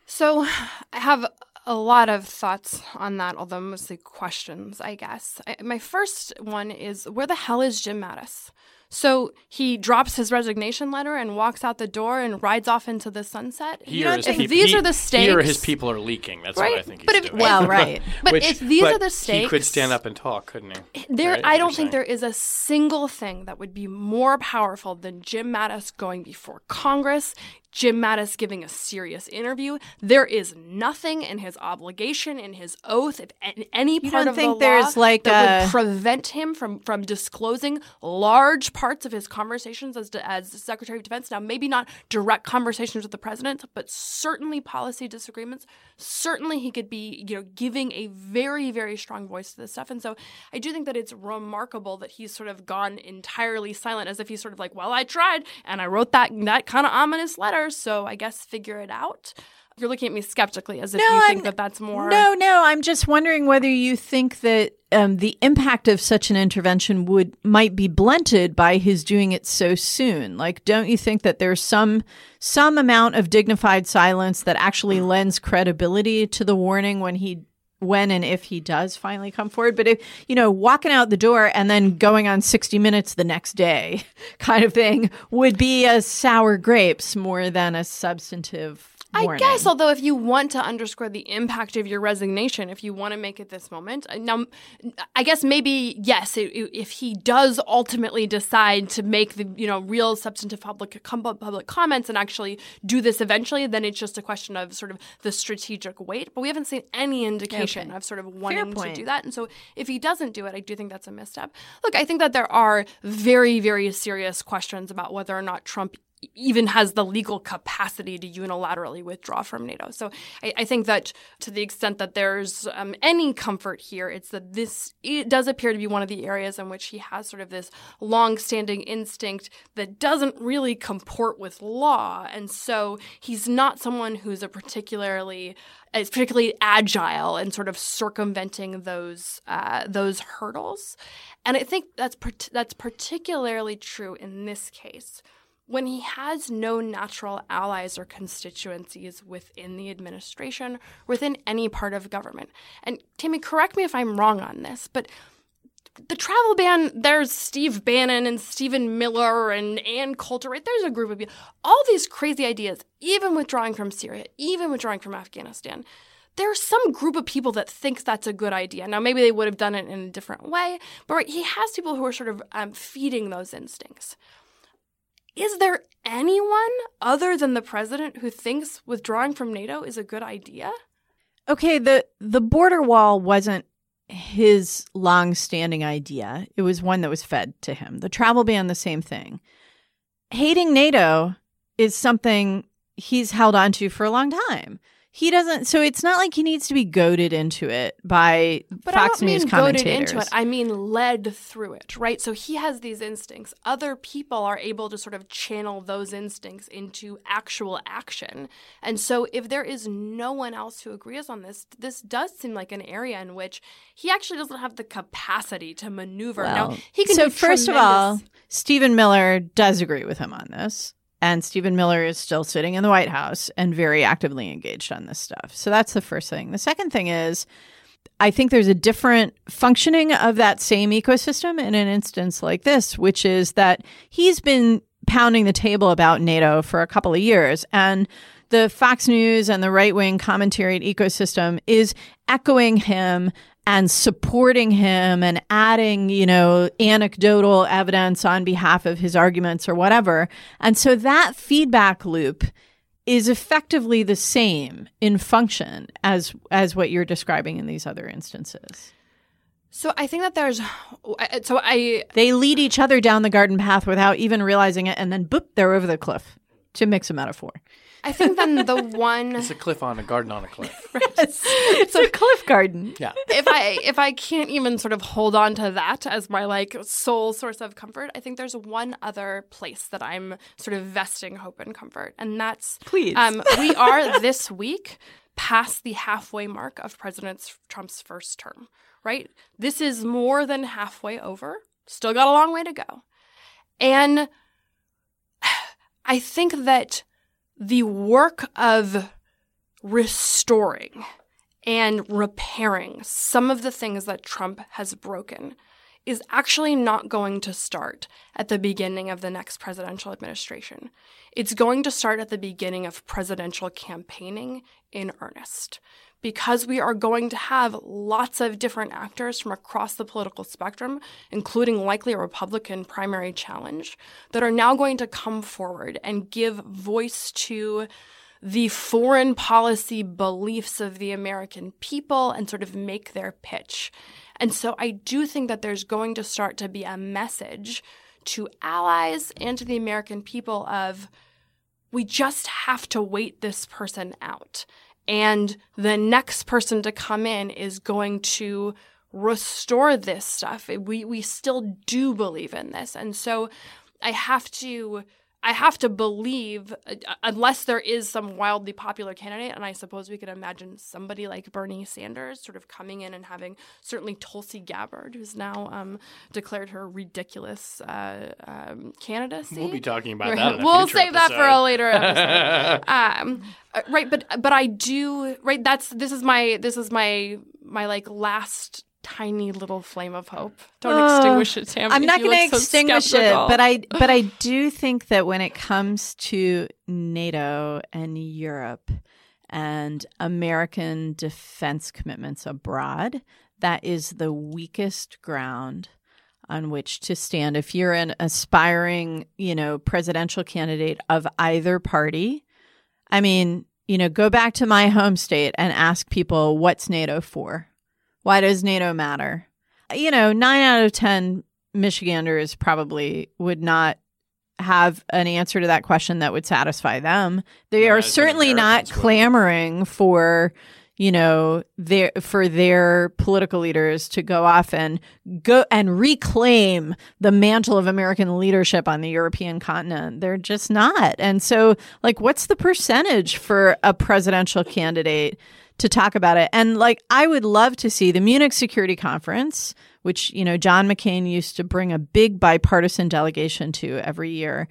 So I have a lot of thoughts on that, although mostly questions, I guess. I, my first one is where the hell is Jim Mattis? So he drops his resignation letter and walks out the door and rides off into the sunset. He you know, if peop- these he, are the stakes, or his people are leaking. That's right? what I think. but if, doing. well, right. but Which, if these but are the stakes, he could stand up and talk, couldn't he? There, right? I don't think there is a single thing that would be more powerful than Jim Mattis going before Congress, Jim Mattis giving a serious interview. There is nothing in his obligation, in his oath, if any part of think the there's law like that a... would prevent him from from disclosing large parts of his conversations as to, as Secretary of Defense. Now, maybe not direct conversations with the president, but certainly policy disagreements. Certainly, he could be you know giving a very very strong voice to this stuff. And so, I do think that it's remarkable that he's sort of gone entirely silent, as if he's sort of like, well, I tried and I wrote that that kind of ominous letter so I guess figure it out. You're looking at me skeptically as if no, you think I'm, that that's more. No, no. I'm just wondering whether you think that um, the impact of such an intervention would might be blunted by his doing it so soon. Like, don't you think that there's some some amount of dignified silence that actually lends credibility to the warning when he when and if he does finally come forward. But if, you know, walking out the door and then going on 60 Minutes the next day kind of thing would be a sour grapes more than a substantive I guess, although if you want to underscore the impact of your resignation, if you want to make it this moment, uh, now, I guess maybe yes, if he does ultimately decide to make the you know real substantive public public comments and actually do this eventually, then it's just a question of sort of the strategic weight. But we haven't seen any indication okay. of sort of wanting to do that, and so if he doesn't do it, I do think that's a misstep. Look, I think that there are very very serious questions about whether or not Trump even has the legal capacity to unilaterally withdraw from NATO. So I, I think that to the extent that there's um, any comfort here, it's that this it does appear to be one of the areas in which he has sort of this long-standing instinct that doesn't really comport with law, and so he's not someone who's a particularly is particularly agile in sort of circumventing those uh, those hurdles. And I think that's that's particularly true in this case when he has no natural allies or constituencies within the administration, within any part of government. And Tammy, correct me if I'm wrong on this, but the travel ban, there's Steve Bannon and Stephen Miller and Ann Coulter, right? There's a group of people. All these crazy ideas, even withdrawing from Syria, even withdrawing from Afghanistan. There's some group of people that thinks that's a good idea. Now, maybe they would have done it in a different way, but right, he has people who are sort of um, feeding those instincts. Is there anyone other than the president who thinks withdrawing from NATO is a good idea? Okay, the the border wall wasn't his long-standing idea. It was one that was fed to him. The travel ban the same thing. Hating NATO is something he's held on to for a long time he doesn't so it's not like he needs to be goaded into it by but Fox I don't News mean commentators. Goaded into it. I mean led through it, right? So he has these instincts. Other people are able to sort of channel those instincts into actual action. And so if there is no one else who agrees on this, this does seem like an area in which he actually doesn't have the capacity to maneuver. Well, now he can So first tremendous- of all, Stephen Miller does agree with him on this. And Stephen Miller is still sitting in the White House and very actively engaged on this stuff. So that's the first thing. The second thing is, I think there's a different functioning of that same ecosystem in an instance like this, which is that he's been pounding the table about NATO for a couple of years. And the Fox News and the right wing commentary ecosystem is echoing him and supporting him and adding, you know, anecdotal evidence on behalf of his arguments or whatever. And so that feedback loop is effectively the same in function as as what you're describing in these other instances. So I think that there's so I They lead each other down the garden path without even realizing it and then boop they're over the cliff. To mix a metaphor. I think then the one It's a cliff on a garden on a cliff. It's a cliff garden. Yeah. if I if I can't even sort of hold on to that as my like sole source of comfort, I think there's one other place that I'm sort of vesting hope and comfort, and that's Please. Um, we are this week past the halfway mark of President Trump's first term. Right, this is more than halfway over. Still got a long way to go, and I think that the work of restoring and repairing some of the things that Trump has broken is actually not going to start at the beginning of the next presidential administration. It's going to start at the beginning of presidential campaigning in earnest. Because we are going to have lots of different actors from across the political spectrum, including likely a Republican primary challenge, that are now going to come forward and give voice to the foreign policy beliefs of the American people and sort of make their pitch. And so I do think that there's going to start to be a message to allies and to the American people of we just have to wait this person out. And the next person to come in is going to restore this stuff. We we still do believe in this. And so I have to I have to believe, uh, unless there is some wildly popular candidate, and I suppose we could imagine somebody like Bernie Sanders sort of coming in and having certainly Tulsi Gabbard, who's now um, declared her ridiculous uh, um, candidacy. We'll be talking about that. We'll save that for a later episode. um, uh, right, but but I do right. That's this is my this is my my like last tiny little flame of hope. Don't Oh, extinguish it, Tammy. I'm not going to extinguish it, but I but I do think that when it comes to NATO and Europe and American defense commitments abroad, that is the weakest ground on which to stand. If you're an aspiring, you know, presidential candidate of either party, I mean, you know, go back to my home state and ask people what's NATO for? Why does NATO matter? You know, nine out of 10 Michiganders probably would not have an answer to that question that would satisfy them. They Yeah, are certainly not clamoring for you know their for their political leaders to go off and go and reclaim the mantle of American leadership on the European continent. They're just not. And so like what's the percentage for a presidential candidate to talk about it? And like I would love to see the Munich Security Conference, which you know John McCain used to bring a big bipartisan delegation to every year.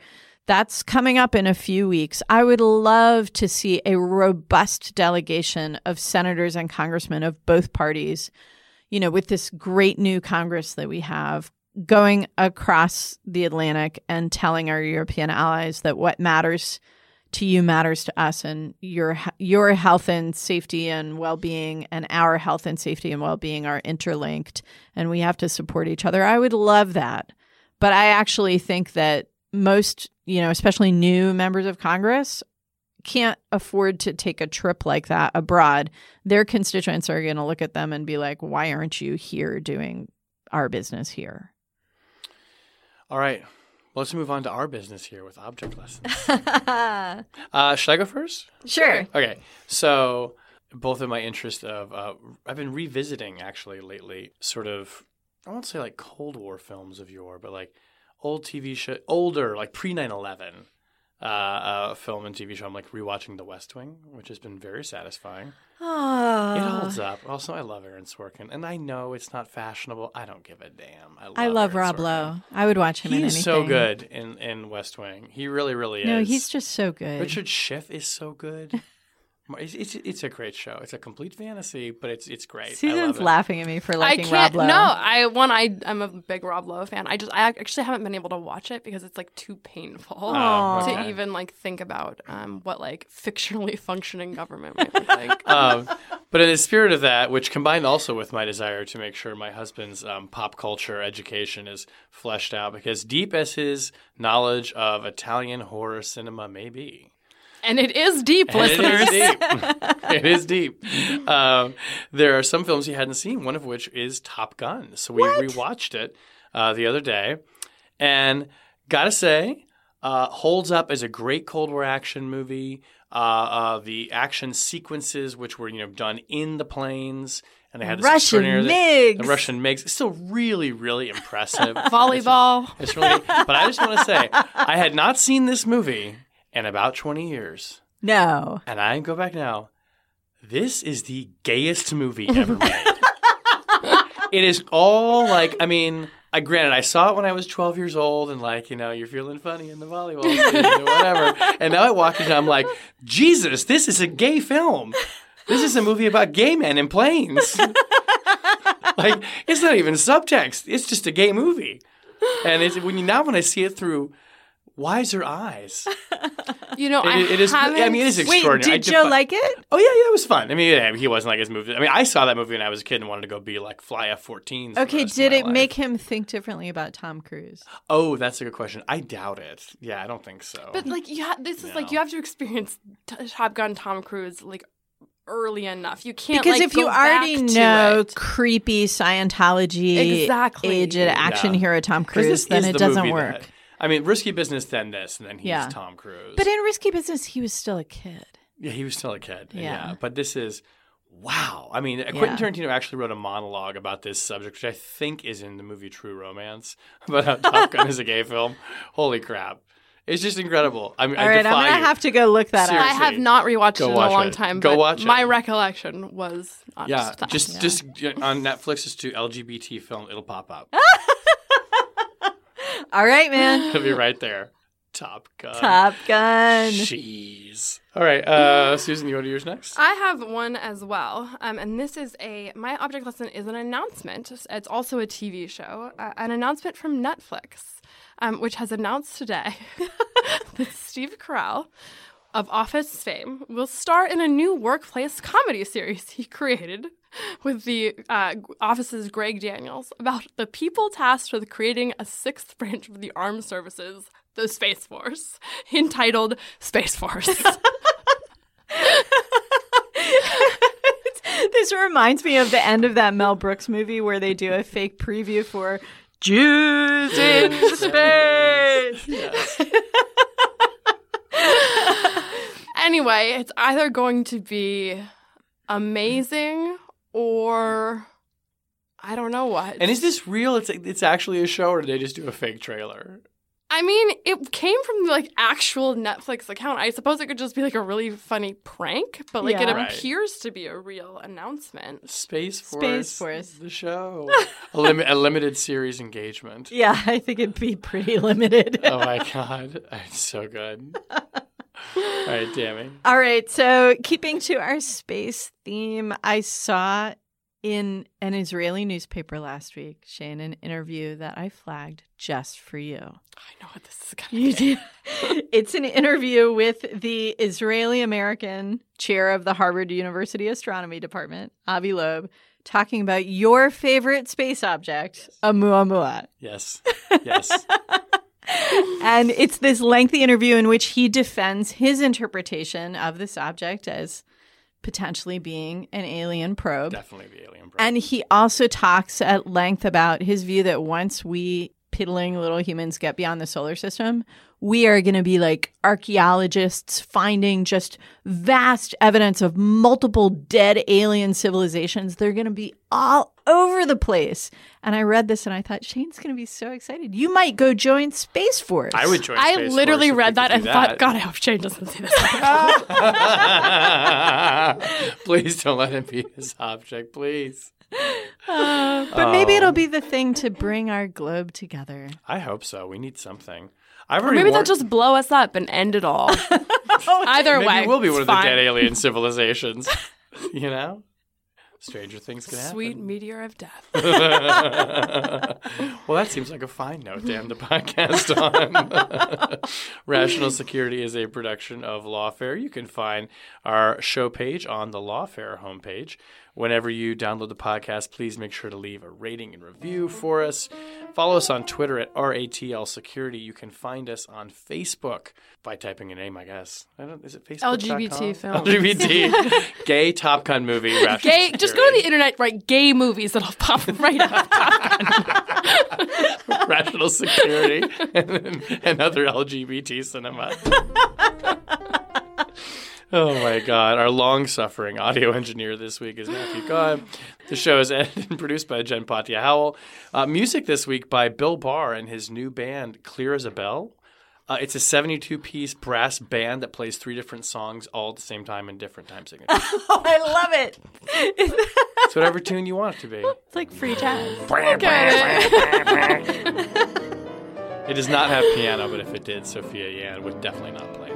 That's coming up in a few weeks. I would love to see a robust delegation of senators and congressmen of both parties, you know, with this great new Congress that we have going across the Atlantic and telling our European allies that what matters to you matters to us and your your health and safety and well-being and our health and safety and well-being are interlinked and we have to support each other. I would love that. But I actually think that most, you know, especially new members of Congress can't afford to take a trip like that abroad. Their constituents are going to look at them and be like, "Why aren't you here doing our business here?" All right. Well, let's move on to our business here with object lessons. uh, should I go first? Sure. Okay. So, both of my interest of, uh, I've been revisiting actually lately, sort of, I won't say like Cold War films of yore, but like old TV show, older, like pre 9 11 uh, uh, film and TV show. I'm like rewatching The West Wing, which has been very satisfying. It holds up. Also, I love Aaron Sorkin, and I know it's not fashionable. I don't give a damn. I love, I love Rob Sorkin. Lowe. I would watch him in He's so good in, in West Wing. He really, really is. No, he's just so good. Richard Schiff is so good. It's, it's, it's a great show. It's a complete fantasy, but it's it's great. I Susan's love it. laughing at me for I liking can't. Rob Lowe. No, I one. I I'm a big Rob Lowe fan. I just I actually haven't been able to watch it because it's like too painful Oh, to okay. even like think about um, what like fictionally functioning government might look like. um, but in the spirit of that, which combined also with my desire to make sure my husband's um, pop culture education is fleshed out, because deep as his knowledge of Italian horror cinema may be, and it is deep, And listeners. It is deep. it is deep. Um, there are some films you hadn't seen, one of which is Top Gun. So we rewatched it uh, the other day. And gotta say, uh, holds up as a great Cold War action movie. Uh, uh, the action sequences, which were you know done in the planes, and they had this Russian MiGs. The Russian MiGs. It's still really, really impressive. Volleyball. It's really, but I just want to say, I had not seen this movie in about 20 years. No. And I go back now. This is the gayest movie ever made. it is all like, I mean, I granted I saw it when I was 12 years old, and like, you know, you're feeling funny in the volleyball season or whatever. And now I walk in, and I'm like, Jesus, this is a gay film. This is a movie about gay men in planes. like, it's not even subtext. It's just a gay movie. And it's when you now when I see it through wiser eyes, You know, it, I it is. Haven't- I mean, it is extraordinary. I did Joe like it? Oh yeah, yeah, it was fun. I mean, yeah, he wasn't like his movie. I mean, I saw that movie when I was a kid and wanted to go be like fly F-14s. Okay, did it make him think differently about Tom Cruise? Oh, that's a good question. I doubt it. Yeah, I don't think so. But like, you ha- this is like you have to experience t- Top Gun Tom Cruise like early enough. You can't Because like, if you already know it. creepy Scientology Exactly. aged action Yeah. hero Tom Cruise, then it the doesn't work. that- I mean, risky business, then this, and then he's Yeah. Tom Cruise. But in Risky Business, he was still a kid. yeah, he was still a kid. Yeah. Yeah. but this is. Wow. I mean, Quentin Yeah. Tarantino actually wrote a monologue about this subject, which I think is in the movie True Romance, about how Top Gun is a gay film. Holy crap. It's just incredible. I mean, All I right, I'm gonna you. have to go look that Seriously. I have not rewatched Go it in a long it. time. Go but watch it. My recollection was not Yeah, that. just just on Netflix, just do LGBT film. It'll pop up. All right, man. It'll be right there. Top Gun. Top Gun. Jeez. All right, uh, Susan, you want to do yours next? I have one as well, um, and this is a my object lesson is an announcement. It's also a TV show, uh, an announcement from Netflix, um, which has announced today that Steve Carell of Office fame will star in a new workplace comedy series he created with the uh, Office's Greg Daniels about the people tasked with creating a sixth branch of the armed services, the Space Force, entitled Space Force. this reminds me of the end of that Mel Brooks movie where they do a fake preview for Jews in space. Yes. Anyway, it's either going to be amazing or I don't know what. And is this real? It's it's actually a show, or did they just do a fake trailer? I mean, it came from the like actual Netflix account. I suppose it could just be like a really funny prank, but like it Right. appears to be a real announcement. Space Force. Space Force. The show. a, lim- a limited series engagement. Yeah, I think it'd be pretty limited. Oh my god, it's so good. All right, Tammy. All right, so keeping to our space theme, I saw in an Israeli newspaper last week, Shane, an interview that I flagged just for you. I know what this is going to be. it's an interview with the Israeli American chair of the Harvard University Astronomy Department, Avi Loeb, talking about your favorite space object, Oumuamua. Yes. Yes. and it's this lengthy interview in which he defends his interpretation of this object as potentially being an alien probe. Definitely the alien probe. And he also talks at length about his view that once we piddling little humans get beyond the solar system, we are going to be like archaeologists finding just vast evidence of multiple dead alien civilizations. They're going to be all over the place. And I read this and I thought, Shane's going to be so excited. You might go join Space Force. I would join. I Space literally Force if read that and do thought, God, I hope Shane doesn't see this. Please don't let him be his object, please. Uh, but maybe Oh. it'll be the thing to bring our globe together. I hope so. We need something. I've Or maybe they'll just blow us up and end it all. Oh, Either Maybe way, we'll be one of the fine. dead alien civilizations. you know, stranger things can happen. Sweet meteor of death. well, that seems like a fine note to end the podcast on. Rational Security is a production of Lawfare. You can find our show page on the Lawfare homepage. Whenever you download the podcast, please make sure to leave a rating and review for us. Follow us on Twitter at RATL Security. You can find us on Facebook by typing a name, I guess. I don't, is it Facebook? LGBT films. LGBT. Gay Top Gun movie. Gay, just go to the internet, write gay movies, it'll pop right up. rational security and, and other LGBT cinema. oh my God. Our long suffering audio engineer this week is Matthew Cobb. The show is edited and produced by Jen Patja Howell. Uh, music this week by Bill Barr and his new band, Clear as a Bell. Uh, it's a 72 piece brass band that plays three different songs all at the same time in different time signatures. Oh, I love it. it's whatever tune you want it to be. It's like free jazz. It does not have piano, but if it did, Sophia Yan would definitely not play in that band.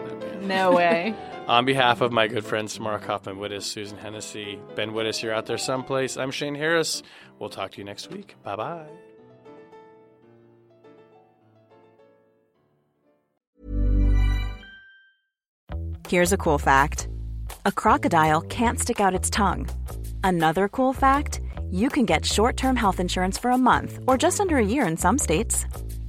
No way. On behalf of my good friends Tamara Cofman Wittes, Susan Hennessey, Ben Wittes, you're out there someplace. I'm Shane Harris. We'll talk to you next week. Bye bye. Here's a cool fact a crocodile can't stick out its tongue. Another cool fact you can get short term health insurance for a month or just under a year in some states.